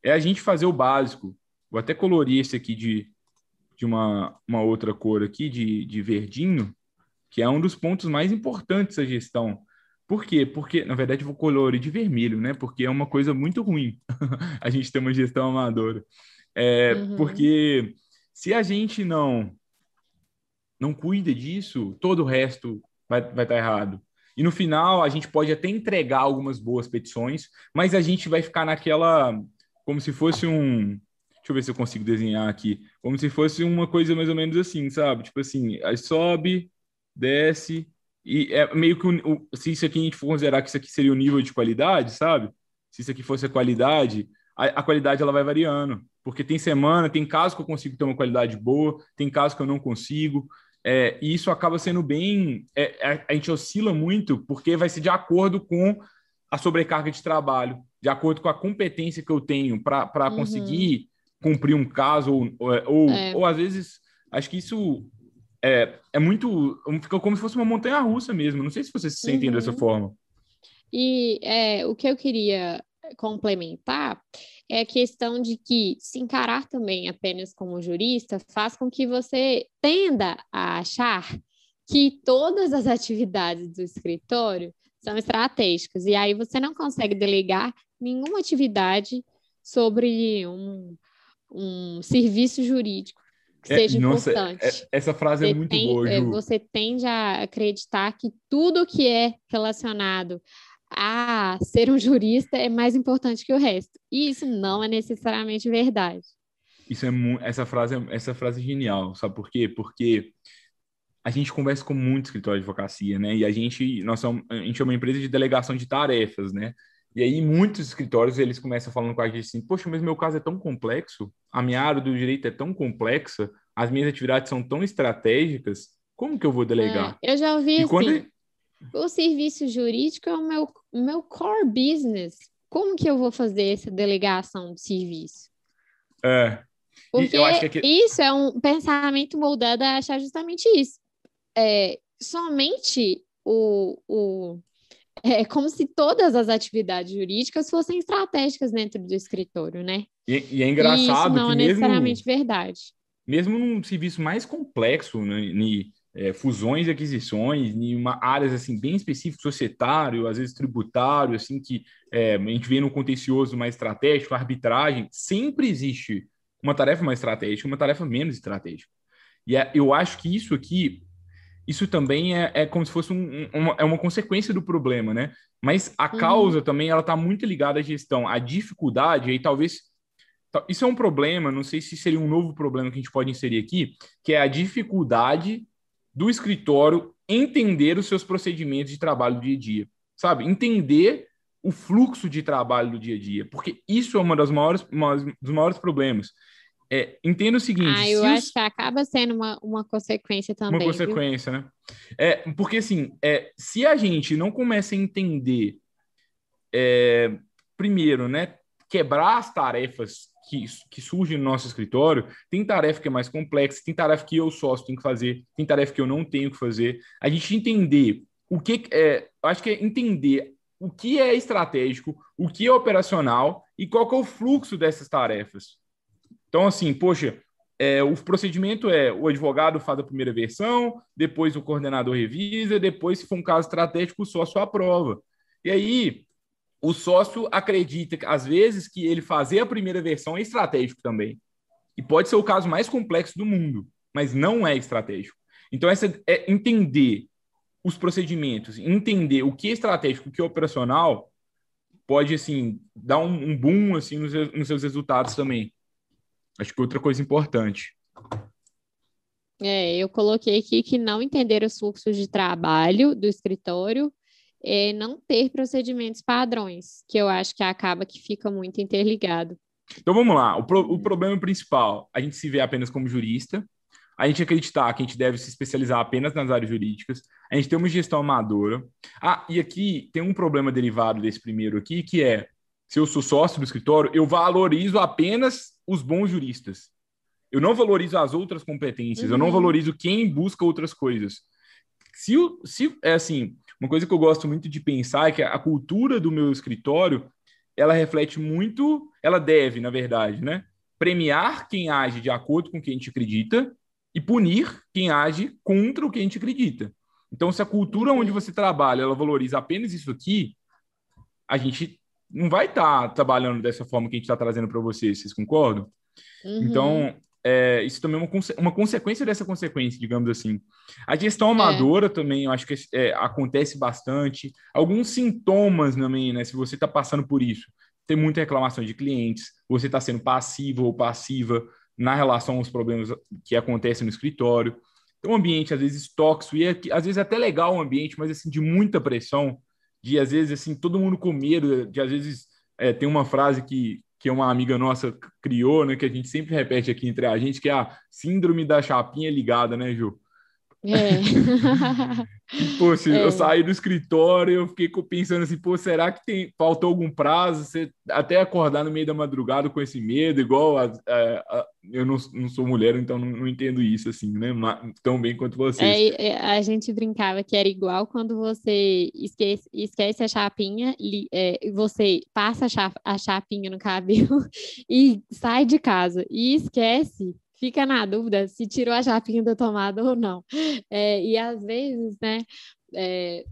É a gente fazer o básico. Vou até colorir esse aqui de, de uma, uma outra cor aqui, de, de verdinho, que é um dos pontos mais importantes da gestão. Por quê? Porque, na verdade, vou colorir de vermelho, né? Porque é uma coisa muito ruim a gente ter uma gestão amadora. É, uhum. Porque se a gente não não cuida disso, todo o resto vai, vai estar errado. E no final, a gente pode até entregar algumas boas petições, mas a gente vai ficar naquela. Como se fosse um. Deixa eu ver se eu consigo desenhar aqui. Como se fosse uma coisa mais ou menos assim, sabe? Tipo assim, aí sobe, desce, e é meio que o, se isso aqui a gente for considerar que isso aqui seria o nível de qualidade, sabe? Se isso aqui fosse a qualidade, a, a qualidade ela vai variando. Porque tem semana, tem casos que eu consigo ter uma qualidade boa, tem casos que eu não consigo. É, e isso acaba sendo bem. É, a, é, a gente oscila muito, porque vai ser de acordo com a sobrecarga de trabalho, de acordo com a competência que eu tenho para uhum. conseguir cumprir um caso, ou, ou, ou, é. ou às vezes, acho que isso é, é muito. Fica como se fosse uma montanha russa mesmo. Não sei se vocês se sentem uhum. dessa forma. E é, o que eu queria complementar é a questão de que se encarar também apenas como jurista faz com que você tenda a achar que todas as atividades do escritório são estratégicas, e aí você não consegue delegar nenhuma atividade sobre um, um serviço jurídico que é, seja nossa, importante. É, essa frase é você é muito tem, boa, é, Ju. Você tende a acreditar que tudo que é relacionado a ser um jurista é mais importante que o resto. E isso não é necessariamente verdade. Isso é essa frase essa frase é genial, sabe por quê? Porque a gente conversa com muito escritório de advocacia, né? E a gente, nós somos, a gente é uma empresa de delegação de tarefas, né? E aí muitos escritórios eles começam falando com a gente assim, poxa, mas meu caso é tão complexo, a minha área do direito é tão complexa, as minhas atividades são tão estratégicas, como que eu vou delegar? É, eu já ouvi e assim, quando... o serviço jurídico é o meu, meu core business. Como que eu vou fazer essa delegação de serviço? É. Porque que... isso é um pensamento moldado a achar justamente isso é, somente o, o é como se todas as atividades jurídicas fossem estratégicas dentro do escritório, né? E, e é engraçado e isso não é necessariamente verdade. Mesmo num serviço mais complexo, né, em, é, fusões e aquisições, em uma áreas assim bem específicas, societário, às vezes tributário, assim que é, a gente vê no contencioso mais estratégico, arbitragem, sempre existe uma tarefa mais estratégica, uma tarefa menos estratégica. E é, eu acho que isso aqui isso também é, é como se fosse um, uma, é uma consequência do problema, né? Mas a uhum. causa também ela está muito ligada à gestão, à dificuldade, aí talvez isso é um problema, não sei se seria um novo problema que a gente pode inserir aqui, que é a dificuldade do escritório entender os seus procedimentos de trabalho do dia a dia, sabe? Entender o fluxo de trabalho do dia a dia, porque isso é uma das maiores, uma, dos maiores problemas. É, entenda o seguinte. Ah, eu acho os... que acaba sendo uma, uma consequência também. Uma consequência, viu? né? É, porque assim, é, se a gente não começa a entender, é, primeiro, né, quebrar as tarefas que, que surgem no nosso escritório, tem tarefa que é mais complexa, tem tarefa que eu sócio tenho que fazer, tem tarefa que eu não tenho que fazer. A gente entender o que é, acho que é entender o que é estratégico, o que é operacional e qual é o fluxo dessas tarefas. Então, assim, poxa, é, o procedimento é o advogado faz a primeira versão, depois o coordenador revisa, depois, se for um caso estratégico, o sócio aprova. E aí, o sócio acredita, às vezes, que ele fazer a primeira versão é estratégico também. E pode ser o caso mais complexo do mundo, mas não é estratégico. Então, essa é entender os procedimentos, entender o que é estratégico, o que é operacional, pode, assim, dar um, um boom, assim, nos, nos seus resultados também. Acho que outra coisa importante. É, eu coloquei aqui que não entender os fluxos de trabalho do escritório é não ter procedimentos padrões, que eu acho que acaba que fica muito interligado. Então vamos lá. O, pro, o problema principal, a gente se vê apenas como jurista, a gente acreditar que a gente deve se especializar apenas nas áreas jurídicas, a gente tem uma gestão amadora. Ah, e aqui tem um problema derivado desse primeiro aqui, que é, se eu sou sócio do escritório, eu valorizo apenas os bons juristas. Eu não valorizo as outras competências, uhum. eu não uhum. valorizo quem busca outras coisas. Se, se é assim, uma coisa que eu gosto muito de pensar é que a cultura do meu escritório, ela reflete muito, ela deve, na verdade, né, premiar quem age de acordo com o que a gente acredita e punir quem age contra o que a gente acredita. Então, se a cultura onde você trabalha, ela valoriza apenas isso aqui, a gente não vai estar tá trabalhando dessa forma que a gente está trazendo para vocês, vocês concordam? Uhum. Então, é, isso também é uma, uma consequência dessa consequência, digamos assim. A gestão é. amadora é. também, eu acho que é, acontece bastante. Alguns sintomas também, né? Se você está passando por isso, tem muita reclamação de clientes, você está sendo passivo ou passiva na relação aos problemas que acontecem no escritório. Então, um ambiente, às vezes, tóxico, e é, às vezes até legal o ambiente, mas assim, de muita pressão, de às vezes assim todo mundo com medo, de às vezes é, tem uma frase que, que uma amiga nossa criou, né, que a gente sempre repete aqui entre a gente, que é a síndrome da chapinha ligada, né, Ju? É. pô, se é. eu saí do escritório, eu fiquei pensando assim, pô, será que tem, faltou algum prazo? Você até acordar no meio da madrugada com esse medo, igual a, a, a, eu não, não sou mulher, então não, não, entendo isso assim, né? Tão bem quanto vocês. É, é, a gente brincava que era igual quando você esquece, esquece a chapinha, e é, você passa a, a chapinha no cabelo e sai de casa e esquece fica na dúvida se tirou a chapinha da tomada ou não. É, e às vezes, né, é,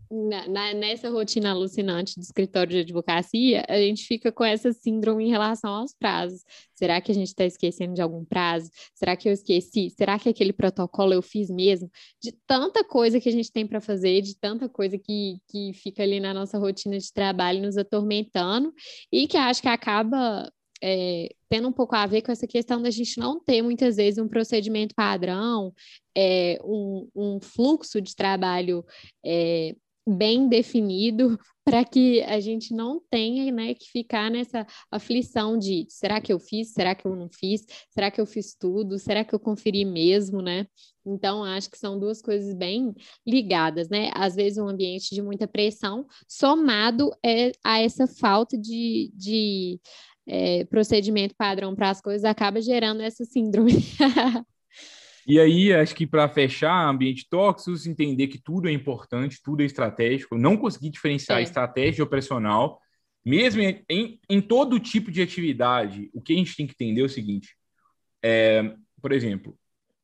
na, nessa rotina alucinante de escritório de advocacia, a gente fica com essa síndrome em relação aos prazos. Será que a gente está esquecendo de algum prazo? Será que eu esqueci? Será que aquele protocolo eu fiz mesmo? De tanta coisa que a gente tem para fazer, de tanta coisa que, que fica ali na nossa rotina de trabalho nos atormentando e que acho que acaba é, tendo um pouco a ver com essa questão da gente não ter muitas vezes um procedimento padrão, é, um, um, fluxo de trabalho é, bem definido para que a gente não tenha né, que ficar nessa aflição de será que eu fiz, será que eu não fiz, será que eu fiz tudo, será que eu conferi mesmo, né? Então, acho que são duas coisas bem ligadas, né? Às vezes um ambiente de muita pressão, somado é, a essa falta de, de é, procedimento padrão para as coisas acaba gerando essa síndrome. e aí, acho que para fechar ambiente tóxico, entender que tudo é importante, tudo é estratégico, não conseguir diferenciar é. estratégia operacional, mesmo em, em, em, todo tipo de atividade, o que a gente tem que entender é o seguinte: é, por exemplo,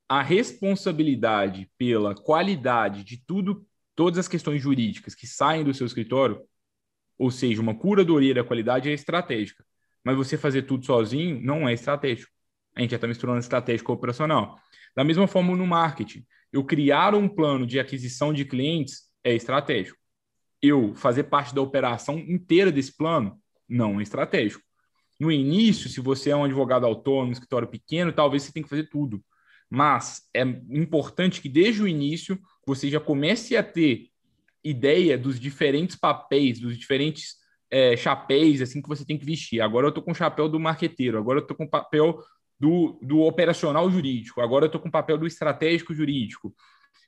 a responsabilidade pela qualidade de tudo, todas as questões jurídicas que saem do seu escritório, ou seja, uma curadoria da qualidade é estratégica mas você fazer tudo sozinho não é estratégico. A gente já está misturando estratégico operacional. Da mesma forma no marketing, eu criar um plano de aquisição de clientes é estratégico. Eu fazer parte da operação inteira desse plano não é estratégico. No início, se você é um advogado autônomo, escritório pequeno, talvez você tenha que fazer tudo. Mas é importante que desde o início você já comece a ter ideia dos diferentes papéis, dos diferentes é, chapéus assim que você tem que vestir. Agora eu tô com o chapéu do marqueteiro, agora eu tô com o papel do, do operacional jurídico, agora eu tô com o papel do estratégico jurídico.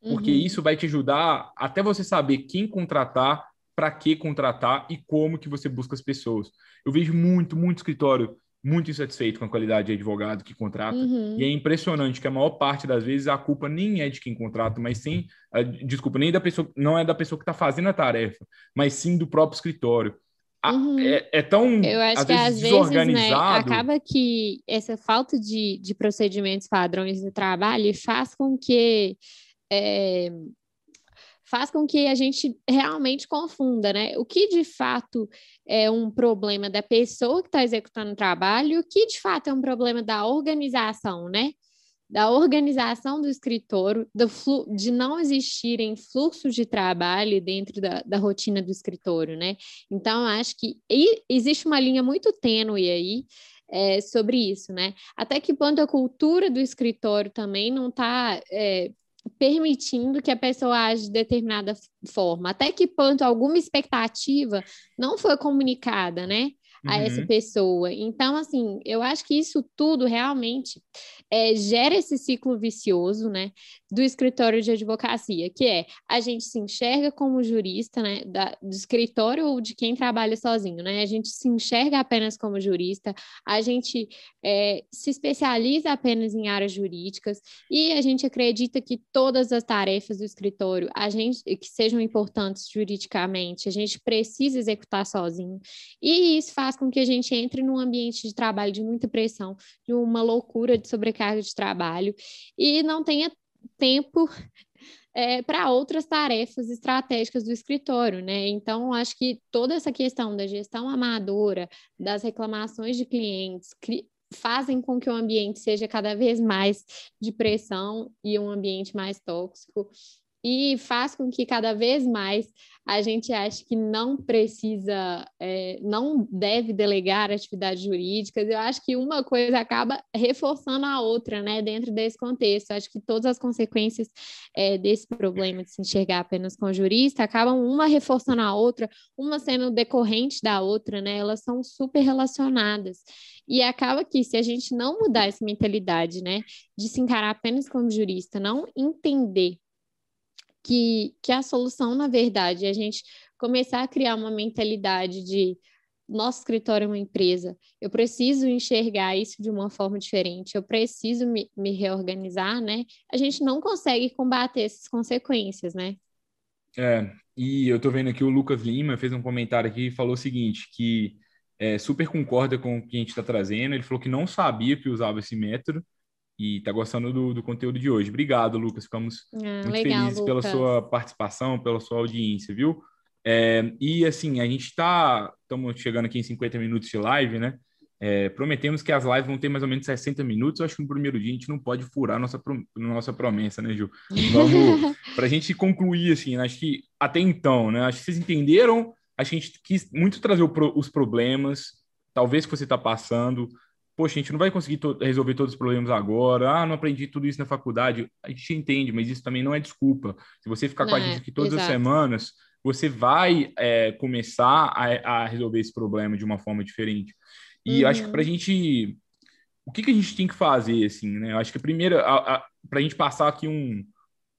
Porque uhum. isso vai te ajudar até você saber quem contratar, para que contratar e como que você busca as pessoas. Eu vejo muito, muito escritório muito insatisfeito com a qualidade de advogado que contrata. Uhum. E é impressionante que a maior parte das vezes a culpa nem é de quem contrata, mas sim, desculpa, nem da pessoa, não é da pessoa que está fazendo a tarefa, mas sim do próprio escritório. Uhum. É, é, tão Eu acho que às vezes né, acaba que essa falta de, de procedimentos padrões de trabalho faz com que é, faz com que a gente realmente confunda, né? O que de fato é um problema da pessoa que está executando o trabalho, o que de fato é um problema da organização, né? Da organização do escritório, do de não existirem fluxos de trabalho dentro da, da rotina do escritório, né? Então, acho que existe uma linha muito tênue aí é, sobre isso, né? Até que ponto a cultura do escritório também não está é, permitindo que a pessoa age de determinada forma, até que ponto alguma expectativa não foi comunicada, né? a uhum. essa pessoa. Então, assim, eu acho que isso tudo realmente é, gera esse ciclo vicioso, né, do escritório de advocacia, que é a gente se enxerga como jurista, né, da, do escritório ou de quem trabalha sozinho, né, a gente se enxerga apenas como jurista, a gente é, se especializa apenas em áreas jurídicas e a gente acredita que todas as tarefas do escritório, a gente que sejam importantes juridicamente, a gente precisa executar sozinho, e isso faz com que a gente entre num ambiente de trabalho de muita pressão, de uma loucura de sobrecarga de trabalho e não tenha tempo é, para outras tarefas estratégicas do escritório, né? Então, acho que toda essa questão da gestão amadora, das reclamações de clientes, fazem com que o ambiente seja cada vez mais de pressão e um ambiente mais tóxico e faz com que cada vez mais a gente ache que não precisa, é, não deve delegar atividades jurídicas. Eu acho que uma coisa acaba reforçando a outra, né, dentro desse contexto. Eu acho que todas as consequências é, desse problema de se enxergar apenas com o jurista acabam uma reforçando a outra, uma sendo decorrente da outra, né? Elas são super relacionadas. E acaba que se a gente não mudar essa mentalidade, né, de se encarar apenas como jurista, não entender que, que a solução, na verdade, é a gente começar a criar uma mentalidade de nosso escritório é uma empresa, eu preciso enxergar isso de uma forma diferente, eu preciso me, me reorganizar, né? A gente não consegue combater essas consequências, né? É, e eu tô vendo aqui o Lucas Lima fez um comentário aqui e falou o seguinte, que é, super concorda com o que a gente está trazendo, ele falou que não sabia que usava esse método, e está gostando do, do, conteúdo de hoje. Obrigado, Lucas. Ficamos ah, muito legal, felizes Lucas. pela sua participação, pela sua audiência, viu? É, e assim, a gente está. Estamos chegando aqui em 50 minutos de live, né? É, prometemos que as lives vão ter mais ou menos 60 minutos. Eu acho que no primeiro dia a gente não pode furar nossa, nossa promessa, né, Gil? Vamos. Para a gente concluir, assim, acho que até então, né? Acho que vocês entenderam. Acho que a gente quis muito trazer os problemas, talvez que você está passando poxa, a gente não vai conseguir to resolver todos os problemas agora, ah, não aprendi tudo isso na faculdade. A gente entende, mas isso também não é desculpa. Se você ficar com a gente aqui todas exato. as semanas, você vai é, começar a, a, resolver esse problema de uma forma diferente. E uhum. acho que para a gente. O que, que a gente tem que fazer, assim, né? Eu acho que a primeira. Para a gente passar aqui um,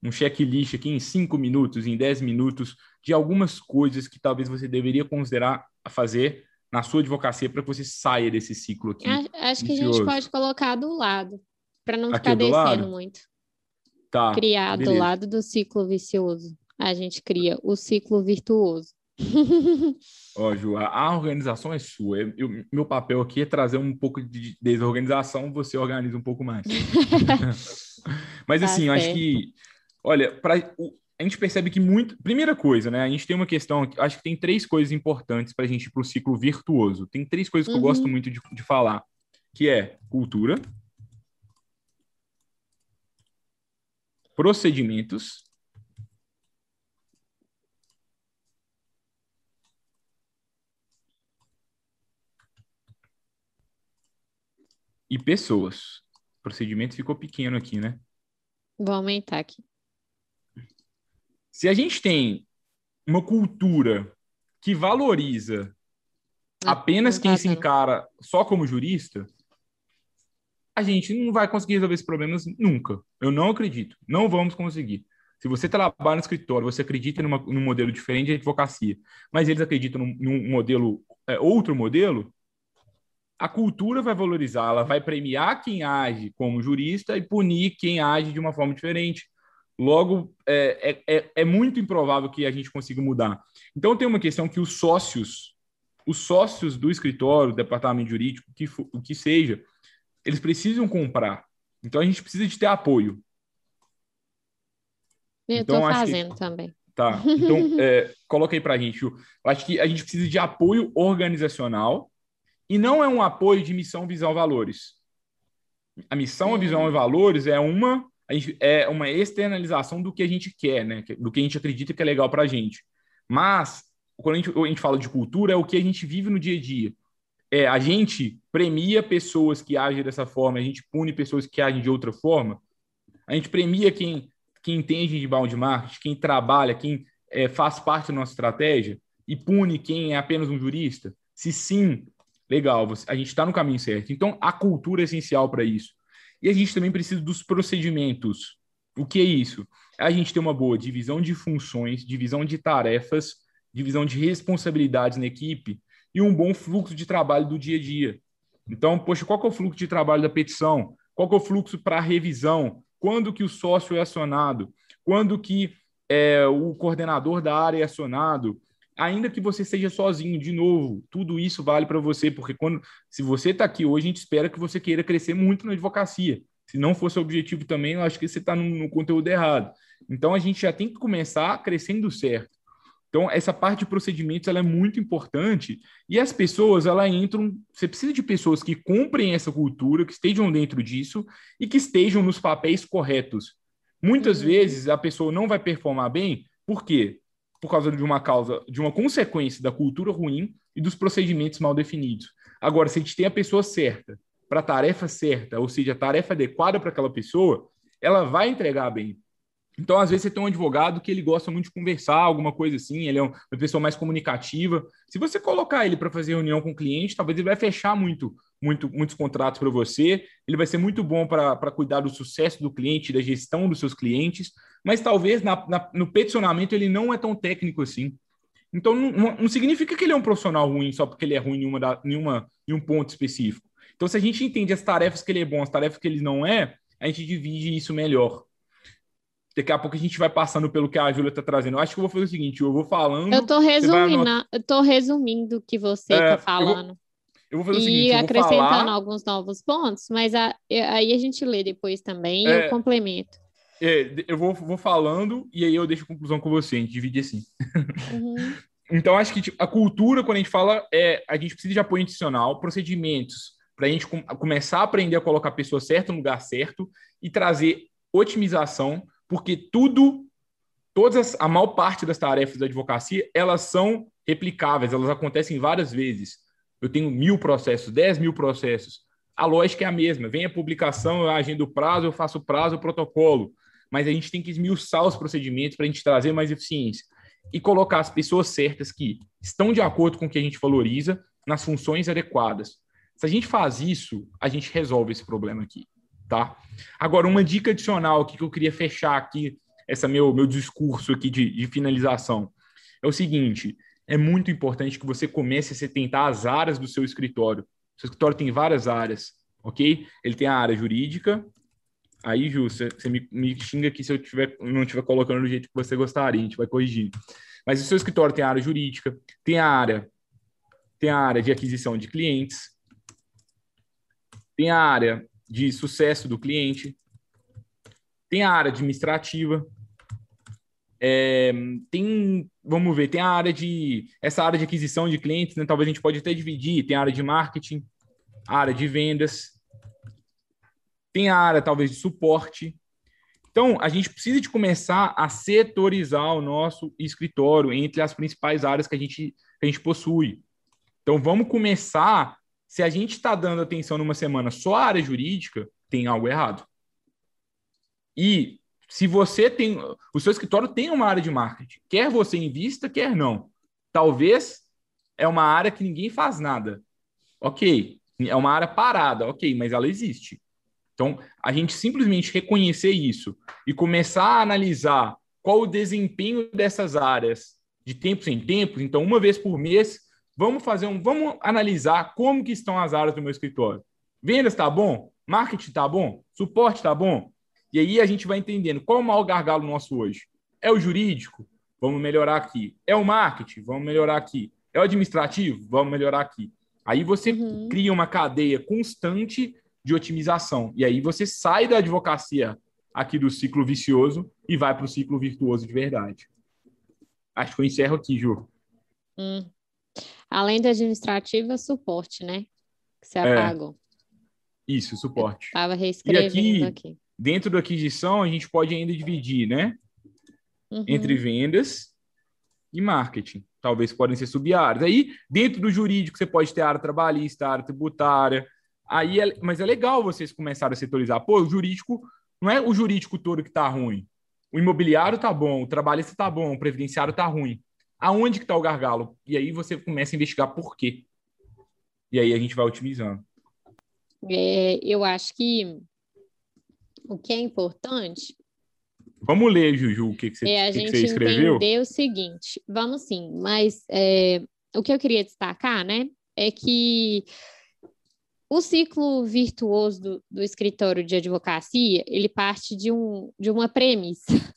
um checklist aqui em cinco minutos, em dez minutos, de algumas coisas que talvez você deveria considerar a fazer na sua advocacia para que você saia desse ciclo aqui. Acho que a gente pode colocar do lado, para não aqui ficar descendo lado? muito. Tá. Criar beleza. do lado do ciclo vicioso. A gente cria o ciclo virtuoso. Ó, Ju, a organização é sua. Eu, meu papel aqui é trazer um pouco de desorganização, você organiza um pouco mais. Mas tá assim, eu acho que, olha, para a gente percebe que muito. Primeira coisa, né? A gente tem uma questão. Acho que tem três coisas importantes para a gente ir para o ciclo virtuoso. Tem três coisas que uhum. eu gosto uhum. muito de, de falar, que é cultura, procedimentos e pessoas. O procedimento ficou pequeno aqui, né? Vou aumentar aqui. Se a gente tem uma cultura que valoriza ah, apenas quem se encara só como jurista, a gente não vai conseguir resolver esses problemas nunca. Eu não acredito. Não vamos conseguir. Se você trabalha no escritório, você acredita numa, num modelo diferente de advocacia, mas eles acreditam num, num modelo, é, outro modelo, a cultura vai valorizar, ela vai premiar quem age como jurista e punir quem age de uma forma diferente. Logo, é, é, é, é muito improvável que a gente consiga mudar. Então, tem uma questão que os sócios, os sócios do escritório, do departamento jurídico, que, o que seja, eles precisam comprar. Então, a gente precisa de ter apoio. Eu estou então, fazendo que... também. Tá, então é, coloca aí para a gente. Eu acho que a gente precisa de apoio organizacional e não é um apoio de missão, visão, valores. A missão, a visão e valores é uma é uma externalização do que a gente quer, né? Do que a gente acredita que é legal para a gente. Mas, quando a gente, a gente fala de cultura, é o que a gente vive no dia a dia. É, a gente premia pessoas que agem dessa forma, a gente pune pessoas que agem de outra forma. A gente premia quem, quem entende de bound marketing, quem trabalha, quem é, faz parte da nossa estratégia e pune quem é apenas um jurista? Se sim, legal, a gente está no caminho certo. Então, a cultura é essencial para isso. E a gente também precisa dos procedimentos. O que é isso? A gente tem uma boa divisão de funções, divisão de tarefas, divisão de responsabilidades na equipe e um bom fluxo de trabalho do dia a dia. Então, poxa, qual é o fluxo de trabalho da petição? Qual é o fluxo para revisão? Quando que o sócio é acionado? Quando que é, o coordenador da área é acionado? Ainda que você seja sozinho, de novo, tudo isso vale para você, porque quando se você está aqui hoje, a gente espera que você queira crescer muito na advocacia. Se não fosse o objetivo também, eu acho que você está no, no, conteúdo errado. Então a gente já tem que começar crescendo certo. Então essa parte de procedimentos ela é muito importante e as pessoas ela entram. Você precisa de pessoas que comprem essa cultura, que estejam dentro disso e que estejam nos papéis corretos. Muitas uhum. vezes a pessoa não vai performar bem, por quê? Por causa de uma causa, de uma consequência da cultura ruim e dos procedimentos mal definidos. Agora, se a gente tem a pessoa certa para a tarefa certa, ou seja, a tarefa adequada para aquela pessoa, ela vai entregar bem. Então, às vezes, você tem um advogado que ele gosta muito de conversar, alguma coisa assim, ele é uma pessoa mais comunicativa. Se você colocar ele para fazer reunião com o cliente, talvez ele vai fechar muito, muito, muitos contratos para você, ele vai ser muito bom para cuidar do sucesso do cliente, da gestão dos seus clientes, mas talvez na, na, no peticionamento ele não é tão técnico assim. Então não, não, significa que ele é um profissional ruim só porque ele é ruim em, uma da, em, uma, em um ponto específico. Então, se a gente entende as tarefas que ele é bom, as tarefas que ele não é, a gente divide isso melhor. Daqui a pouco a gente vai passando pelo que a Júlia está trazendo. Eu acho que eu vou fazer o seguinte: eu vou falando. Eu estou resumindo, eu tô resumindo o que você está é, falando. Eu vou, fazer e o seguinte: acrescentando falar... alguns novos pontos, mas a, aí a gente lê depois também e é, eu complemento. É, eu vou, vou falando e aí eu deixo a conclusão com você, a gente divide assim. Uhum. então, acho que tipo, a cultura, quando a gente fala, é a gente precisa de apoio institucional, procedimentos para a gente com, começar a aprender a colocar a pessoa certa no lugar certo e trazer otimização porque tudo, todas as, a maior parte das tarefas da advocacia, elas são replicáveis, elas acontecem várias vezes. Eu tenho mil processos, dez mil processos. A lógica é a mesma. Vem a publicação, eu agendo o prazo, eu faço o prazo, o protocolo. Mas a gente tem que esmiuçar os procedimentos para a gente trazer mais eficiência e colocar as pessoas certas que estão de acordo com o que a gente valoriza nas funções adequadas. Se a gente faz isso, a gente resolve esse problema aqui tá? Agora, uma dica adicional aqui que eu queria fechar aqui, essa meu, meu discurso aqui de, de finalização, é o seguinte, é muito importante que você comece a tentar as áreas do seu escritório. O seu escritório tem várias áreas, ok? Ele tem a área jurídica, aí, Ju, você, você me, me, xinga aqui se eu tiver, não estiver colocando do jeito que você gostaria, a gente vai corrigir. Mas o seu escritório tem a área jurídica, tem a área, tem a área de aquisição de clientes, tem a área de sucesso do cliente, tem a área administrativa, é, tem, vamos ver, tem a área de, essa área de aquisição de clientes, né, talvez a gente pode até dividir, tem a área de marketing, a área de vendas, tem a área talvez de suporte. Então, a gente precisa de começar a setorizar o nosso escritório entre as principais áreas que a gente, que a gente possui. Então, vamos começar se a gente está dando atenção numa semana só à área jurídica, tem algo errado. E se você tem. O seu escritório tem uma área de marketing, quer você invista, quer não. Talvez é uma área que ninguém faz nada. Ok. É uma área parada, ok, mas ela existe. Então, a gente simplesmente reconhecer isso e começar a analisar qual o desempenho dessas áreas de tempos em tempos. Então, uma vez por mês, Vamos fazer um, vamos analisar como que estão as áreas do meu escritório. Vendas está bom? Marketing está bom? Suporte está bom? E aí a gente vai entendendo qual é o maior gargalo nosso hoje. É o jurídico? Vamos melhorar aqui. É o marketing? Vamos melhorar aqui. É o administrativo? Vamos melhorar aqui. Aí você uhum. cria uma cadeia constante de otimização. E aí você sai da advocacia aqui do ciclo vicioso e vai para o ciclo virtuoso de verdade. Acho que eu encerro aqui, Ju. Hum, Além da administrativa, suporte, né? Que você é, apagou. Isso, suporte. Estava reescrevendo e aqui, aqui. Dentro da aquisição, a gente pode ainda dividir, né? Uhum. Entre vendas e marketing. Talvez podem ser sub-áreas. Aí, dentro do jurídico, você pode ter área trabalhista, área tributária. Aí é, mas é legal vocês começarem a setorizar. Pô, o jurídico não é o jurídico todo que está ruim. O imobiliário tá bom, o trabalhista tá bom, o previdenciário tá ruim aonde que está o gargalo? E aí você começa a investigar por quê. E aí a gente vai otimizando. É, eu acho que o que é importante. Vamos ler, Juju, o que, que, você, é a que gente que você escreveu? entender o seguinte. Vamos sim, mas é, o que eu queria destacar, né, é que o ciclo virtuoso do, do escritório de advocacia, ele parte de, um, de uma premissa,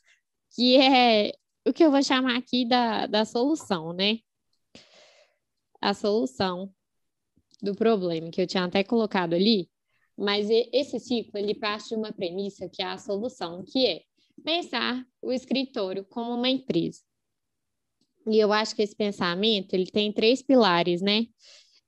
que é o que eu vou chamar aqui da, da solução, né? A solução do problema, que eu tinha até colocado ali, mas esse ciclo, ele parte de uma premissa que é a solução, que é pensar o escritório como uma empresa. E eu acho que esse pensamento, ele tem três pilares, né?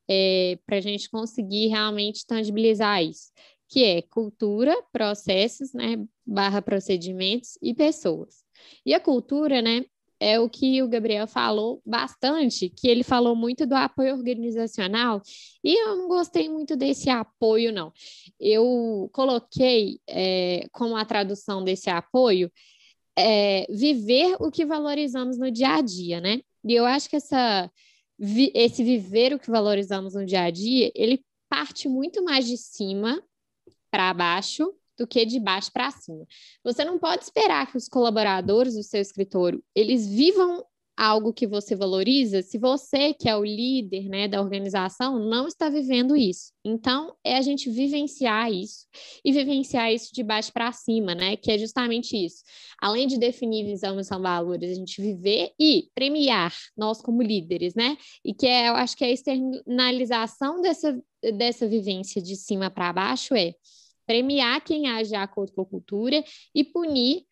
É, para a gente conseguir realmente tangibilizar isso, que é cultura, processos, né, barra procedimentos e pessoas. E a cultura, né, é o que o Gabriel falou bastante, que ele falou muito do apoio organizacional, e eu não gostei muito desse apoio, não. Eu coloquei é, como a tradução desse apoio é, viver o que valorizamos no dia a dia, né? E eu acho que essa, esse viver o que valorizamos no dia a dia, ele parte muito mais de cima para baixo do que de baixo para cima. Você não pode esperar que os colaboradores do seu escritório eles vivam algo que você valoriza, se você, que é o líder né, da organização, não está vivendo isso. Então, é a gente vivenciar isso e vivenciar isso de baixo para cima, né? Que é justamente isso. Além de definir visão e são valores, a gente viver e premiar nós como líderes, né? E que é, eu acho que a externalização dessa, dessa vivência de cima para baixo é premiar quem age de acordo com a cultura e punir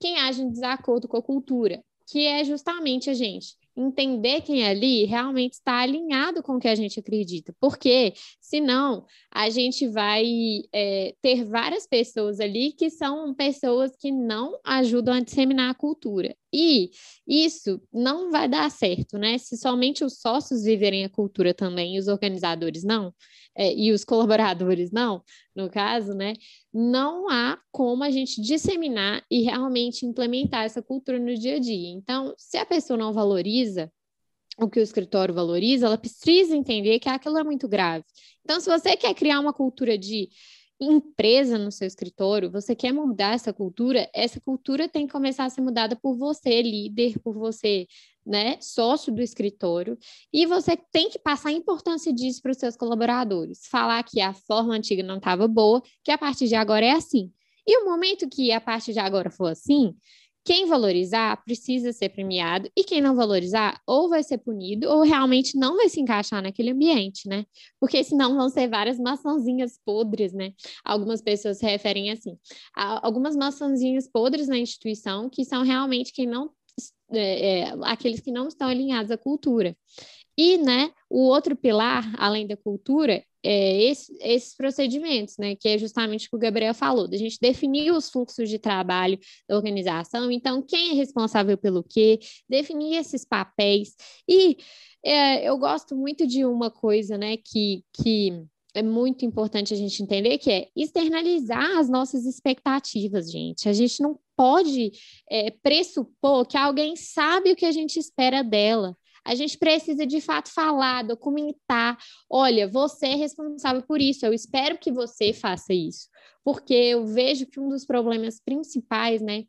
quem age em desacordo com a cultura que é justamente a gente entender quem é ali realmente está alinhado com o que a gente acredita, porque senão a gente vai é, ter várias pessoas ali que são pessoas que não ajudam a disseminar a cultura. E isso não vai dar certo, né? Se somente os sócios viverem a cultura também, os organizadores não, é, e os colaboradores não, no caso, né? Não há como a gente disseminar e realmente implementar essa cultura no dia a dia. Então, se a pessoa não valoriza, o que o escritório valoriza, ela precisa entender que aquilo é muito grave. Então, se você quer criar uma cultura de empresa no seu escritório, você quer mudar essa cultura, essa cultura tem que começar a ser mudada por você, líder, por você, né, sócio do escritório, e você tem que passar a importância disso para os seus colaboradores, falar que a forma antiga não estava boa, que a partir de agora é assim. E o momento que a partir de agora for assim, quem valorizar precisa ser premiado e quem não valorizar ou vai ser punido ou realmente não vai se encaixar naquele ambiente, né? Porque senão vão ser várias maçãzinhas podres, né? Algumas pessoas se referem assim, algumas maçãzinhas podres na instituição que são realmente quem não é, é, aqueles que não estão alinhados à cultura. E, né, o outro pilar, além da cultura, é esse, esses procedimentos, né, que é justamente o que o Gabriel falou, da gente definir os fluxos de trabalho da organização, então, quem é responsável pelo quê, definir esses papéis. E é, eu gosto muito de uma coisa, né, que, que é muito importante a gente entender, que é externalizar as nossas expectativas, gente. A gente não pode é, pressupor que alguém sabe o que a gente espera dela. A gente precisa de fato falar, documentar. Olha, você é responsável por isso. Eu espero que você faça isso, porque eu vejo que um dos problemas principais, né,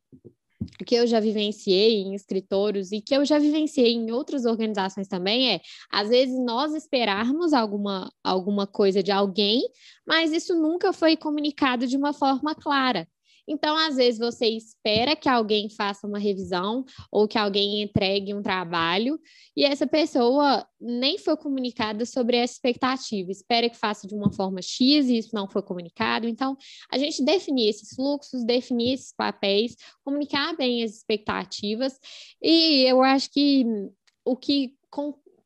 que eu já vivenciei em escritórios e que eu já vivenciei em outras organizações também é, às vezes nós esperarmos alguma alguma coisa de alguém, mas isso nunca foi comunicado de uma forma clara. Então, às vezes, você espera que alguém faça uma revisão ou que alguém entregue um trabalho e essa pessoa nem foi comunicada sobre essa expectativa, espera que faça de uma forma X e isso não foi comunicado. Então, a gente definir esses fluxos, definir esses papéis, comunicar bem as expectativas e eu acho que o que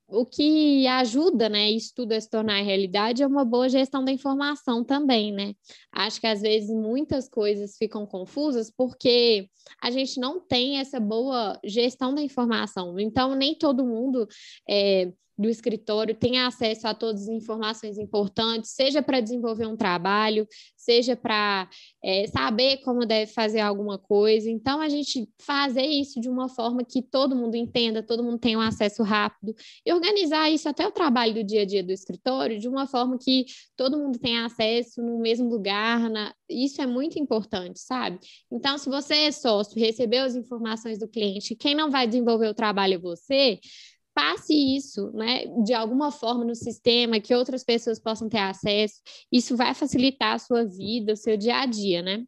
o que ajuda, né, isso tudo a se tornar realidade é uma boa gestão da informação também, né? Acho que às vezes muitas coisas ficam confusas porque a gente não tem essa boa gestão da informação. Então, nem todo mundo é, do escritório tem acesso a todas as informações importantes, seja para desenvolver um trabalho, seja para é, saber como deve fazer alguma coisa. Então, a gente fazer isso de uma forma que todo mundo entenda, todo mundo tenha um acesso rápido, e organizar isso até o trabalho do dia a dia do escritório de uma forma que todo mundo tenha acesso no mesmo lugar. Na... Isso é muito importante, sabe? Então, se você é sócio, recebeu as informações do cliente, quem não vai desenvolver o trabalho é você passe isso, né, de alguma forma no sistema, que outras pessoas possam ter acesso. Isso vai facilitar a sua vida, o seu dia a dia, né?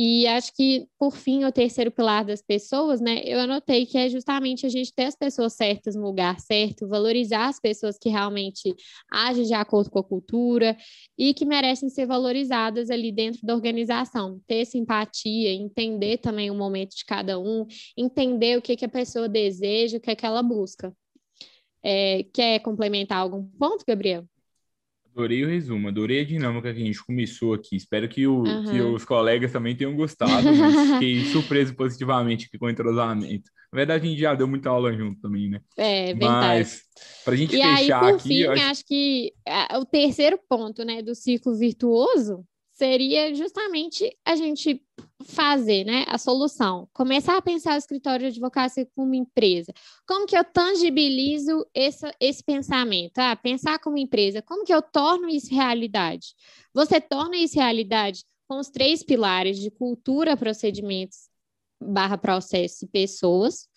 E acho que, por fim, o terceiro pilar das pessoas, né? Eu anotei que é justamente a gente ter as pessoas certas no lugar certo, valorizar as pessoas que realmente agem de acordo com a cultura e que merecem ser valorizadas ali dentro da organização. Ter simpatia, entender também o momento de cada um, entender o que, que a pessoa deseja, o que, é que ela busca. É, quer complementar algum ponto, Gabriel? Adorei o resumo, adorei a dinâmica que a gente começou aqui. Espero que, o, uhum. que os colegas também tenham gostado. fiquei surpreso positivamente aqui com o entrosamento. Na verdade, a gente já deu muita aula junto também, né? É, verdade. Mas, para a gente e fechar aí, por aqui. Fim, acho... acho que o terceiro ponto né, do ciclo virtuoso seria justamente a gente fazer, né, a solução, começar a pensar o escritório de advocacia como empresa. Como que eu tangibilizo esse, esse pensamento? Ah, pensar como empresa, como que eu torno isso realidade? Você torna isso realidade com os três pilares de cultura, procedimentos, barra processo e pessoas.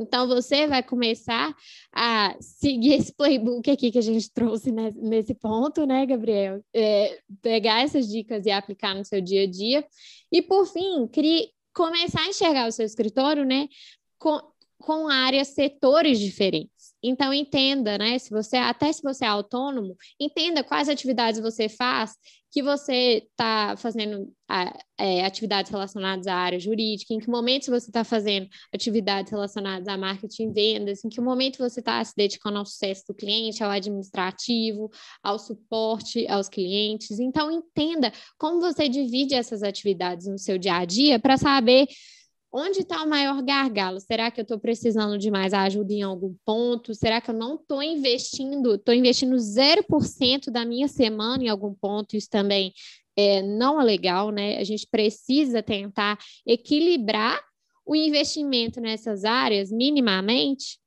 Então, você vai começar a seguir esse playbook aqui que a gente trouxe nesse ponto, né, Gabriel? É, pegar essas dicas e aplicar no seu dia a dia. E, por fim, começar a enxergar o seu escritório, né, com, com áreas, setores diferentes. Então, entenda, né? Se você, até se você é autônomo, entenda quais atividades você faz, que você está fazendo é, atividades relacionadas à área jurídica, em que momento você está fazendo atividades relacionadas a marketing e vendas, em que momento você está se dedicando ao sucesso do cliente, ao administrativo, ao suporte aos clientes. Então, entenda como você divide essas atividades no seu dia a dia para saber Onde está o maior gargalo? Será que eu estou precisando de mais ajuda em algum ponto? Será que eu não estou investindo? Estou investindo 0% da minha semana em algum ponto? Isso também é, não é legal, né? A gente precisa tentar equilibrar o investimento nessas áreas minimamente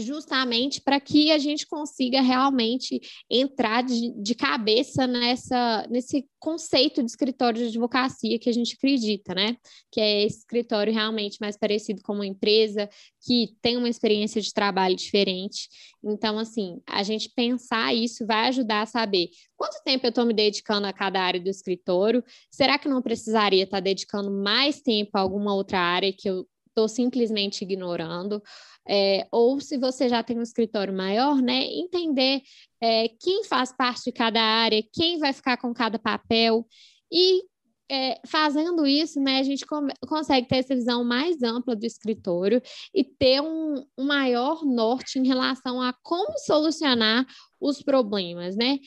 justamente para que a gente consiga realmente entrar de, de, cabeça nessa, nesse conceito de escritório de advocacia que a gente acredita, né? Que é esse escritório realmente mais parecido com uma empresa que tem uma experiência de trabalho diferente. Então, assim, a gente pensar isso vai ajudar a saber quanto tempo eu estou me dedicando a cada área do escritório. Será que não precisaria estar dedicando mais tempo a alguma outra área que eu estou simplesmente ignorando, é, ou se você já tem um escritório maior, né, entender é, quem faz parte de cada área, quem vai ficar com cada papel, e é, fazendo isso, né, a gente consegue ter essa visão mais ampla do escritório e ter um, um maior norte em relação a como solucionar os problemas, né?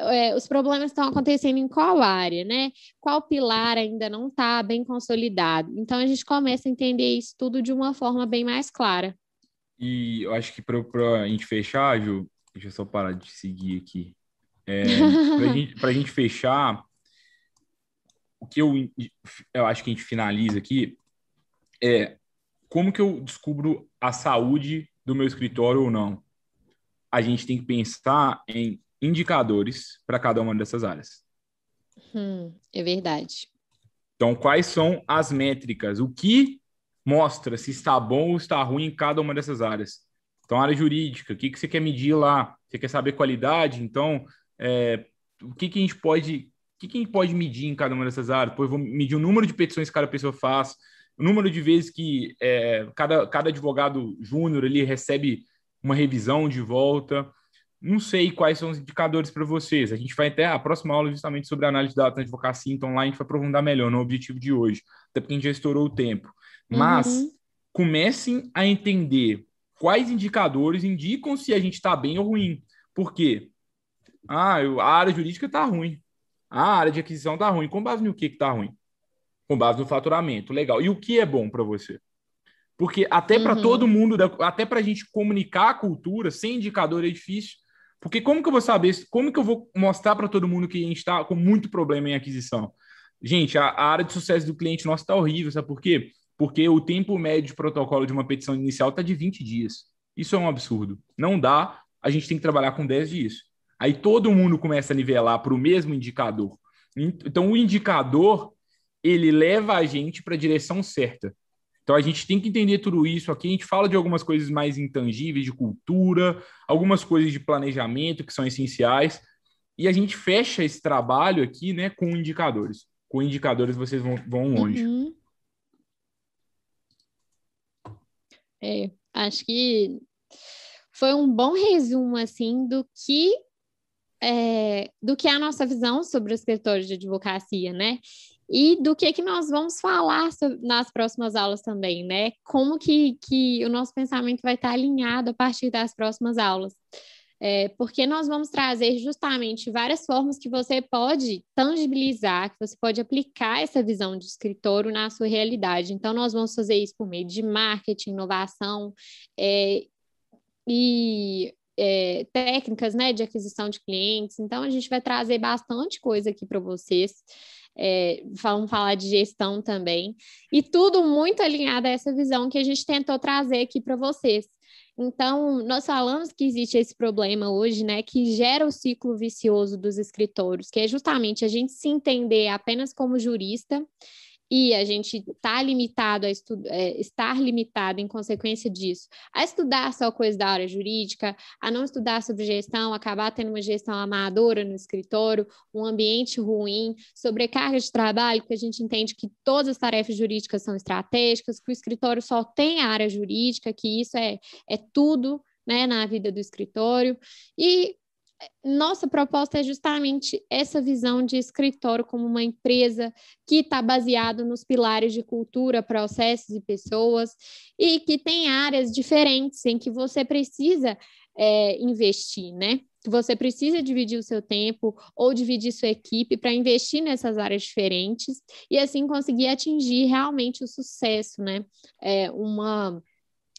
É, os problemas estão acontecendo em qual área, né? Qual pilar ainda não está bem consolidado? Então a gente começa a entender isso tudo de uma forma bem mais clara. E eu acho que para a gente fechar, Ju, deixa eu só parar de seguir aqui. É, para a gente fechar, o que eu, eu acho que a gente finaliza aqui é como que eu descubro a saúde do meu escritório ou não? A gente tem que pensar em indicadores para cada uma dessas áreas. Hum, é verdade. Então, quais são as métricas? O que mostra se está bom ou está ruim em cada uma dessas áreas? Então, área jurídica, o que, que você quer medir lá? Você quer saber qualidade? Então, é, o que, que a gente pode que, que a gente pode medir em cada uma dessas áreas? Eu vou medir o número de petições que cada pessoa faz, o número de vezes que é, cada, cada advogado júnior ele recebe uma revisão de volta. Não sei quais são os indicadores para vocês. A gente vai até a próxima aula justamente sobre análise de dados na advocacia, então lá a gente vai aprofundar melhor no objetivo de hoje, até porque a gente já estourou o tempo. Mas uhum. comecem a entender quais indicadores indicam se a gente está bem ou ruim. Por quê? Ah, a área jurídica está ruim. A área de aquisição está ruim. Com base no que está ruim? Com base no faturamento. Legal. E o que é bom para você? Porque até uhum. para todo mundo, até para a gente comunicar a cultura, sem indicador é difícil. Porque como que eu vou saber, como que eu vou mostrar para todo mundo que a gente está com muito problema em aquisição? Gente, a, a área de sucesso do cliente nosso está horrível, sabe por quê? Porque o tempo médio de protocolo de uma petição inicial está de 20 dias. Isso é um absurdo. Não dá, a gente tem que trabalhar com 10 dias. Aí todo mundo começa a nivelar para o mesmo indicador. Então o indicador ele leva a gente para a direção certa. Então a gente tem que entender tudo isso. Aqui a gente fala de algumas coisas mais intangíveis de cultura, algumas coisas de planejamento que são essenciais, e a gente fecha esse trabalho aqui, né, com indicadores. Com indicadores vocês vão, vão longe. Uhum. É, acho que foi um bom resumo assim do que é, do que é a nossa visão sobre o escritório de advocacia, né? E do que que nós vamos falar nas próximas aulas também, né? Como que, que o nosso pensamento vai estar alinhado a partir das próximas aulas. É, porque nós vamos trazer justamente várias formas que você pode tangibilizar, que você pode aplicar essa visão de escritório na sua realidade. Então, nós vamos fazer isso por meio de marketing, inovação, é, e é, técnicas né, de aquisição de clientes. Então, a gente vai trazer bastante coisa aqui para vocês. É, vamos falar de gestão também. E tudo muito alinhado a essa visão que a gente tentou trazer aqui para vocês. Então, nós falamos que existe esse problema hoje, né, que gera o ciclo vicioso dos escritórios, que é justamente a gente se entender apenas como jurista e a gente tá limitado a estu é, estar limitado em consequência disso, a estudar só coisas da área jurídica, a não estudar sobre gestão, acabar tendo uma gestão amadora no escritório, um ambiente ruim, sobrecarga de trabalho, porque a gente entende que todas as tarefas jurídicas são estratégicas, que o escritório só tem a área jurídica, que isso é, é tudo né, na vida do escritório. E nossa proposta é justamente essa visão de escritório como uma empresa que está baseado nos pilares de cultura, processos e pessoas, e que tem áreas diferentes em que você precisa é, investir, né? Você precisa dividir o seu tempo ou dividir sua equipe para investir nessas áreas diferentes e assim conseguir atingir realmente o sucesso, né? É uma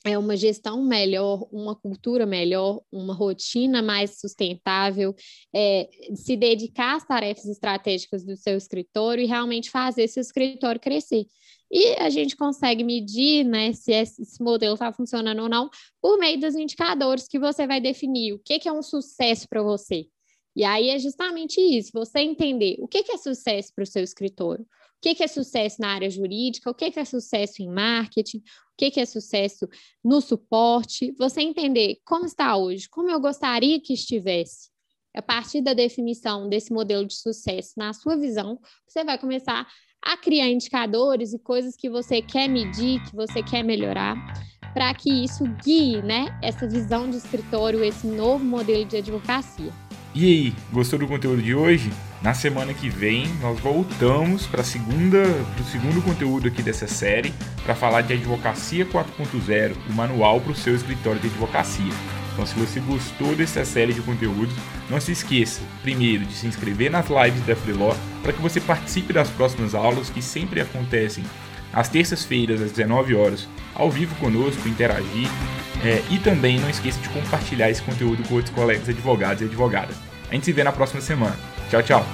é uma gestão melhor, uma cultura melhor, uma rotina mais sustentável, é, se dedicar às tarefas estratégicas do seu escritório e realmente fazer seu escritório crescer. E a gente consegue medir né, se esse modelo está funcionando ou não por meio dos indicadores que você vai definir o que, que é um sucesso para você. E aí é justamente isso, você entender o que, que é sucesso para o seu escritório, que, que é sucesso na área jurídica, o que, que é sucesso em marketing, o que, que é sucesso no suporte, você entender como está hoje, como eu gostaria que estivesse. A partir da definição desse modelo de sucesso na sua visão, você vai começar a criar indicadores e coisas que você quer medir, que você quer melhorar, para que isso guie né, essa visão de escritório, esse novo modelo de advocacia. E aí, gostou do conteúdo de hoje? Na semana que vem nós voltamos para segunda, o segundo conteúdo aqui dessa série para falar de advocacia 4.0, o manual para o seu escritório de advocacia. Então, se você gostou dessa série de conteúdos, não se esqueça, primeiro, de se inscrever nas lives da Freeló para que você participe das próximas aulas que sempre acontecem às terças-feiras, às 19 horas, ao vivo conosco, interagir. É, e também não esqueça de compartilhar esse conteúdo com outros colegas advogados e advogadas. A gente se vê na próxima semana. Tchau, tchau.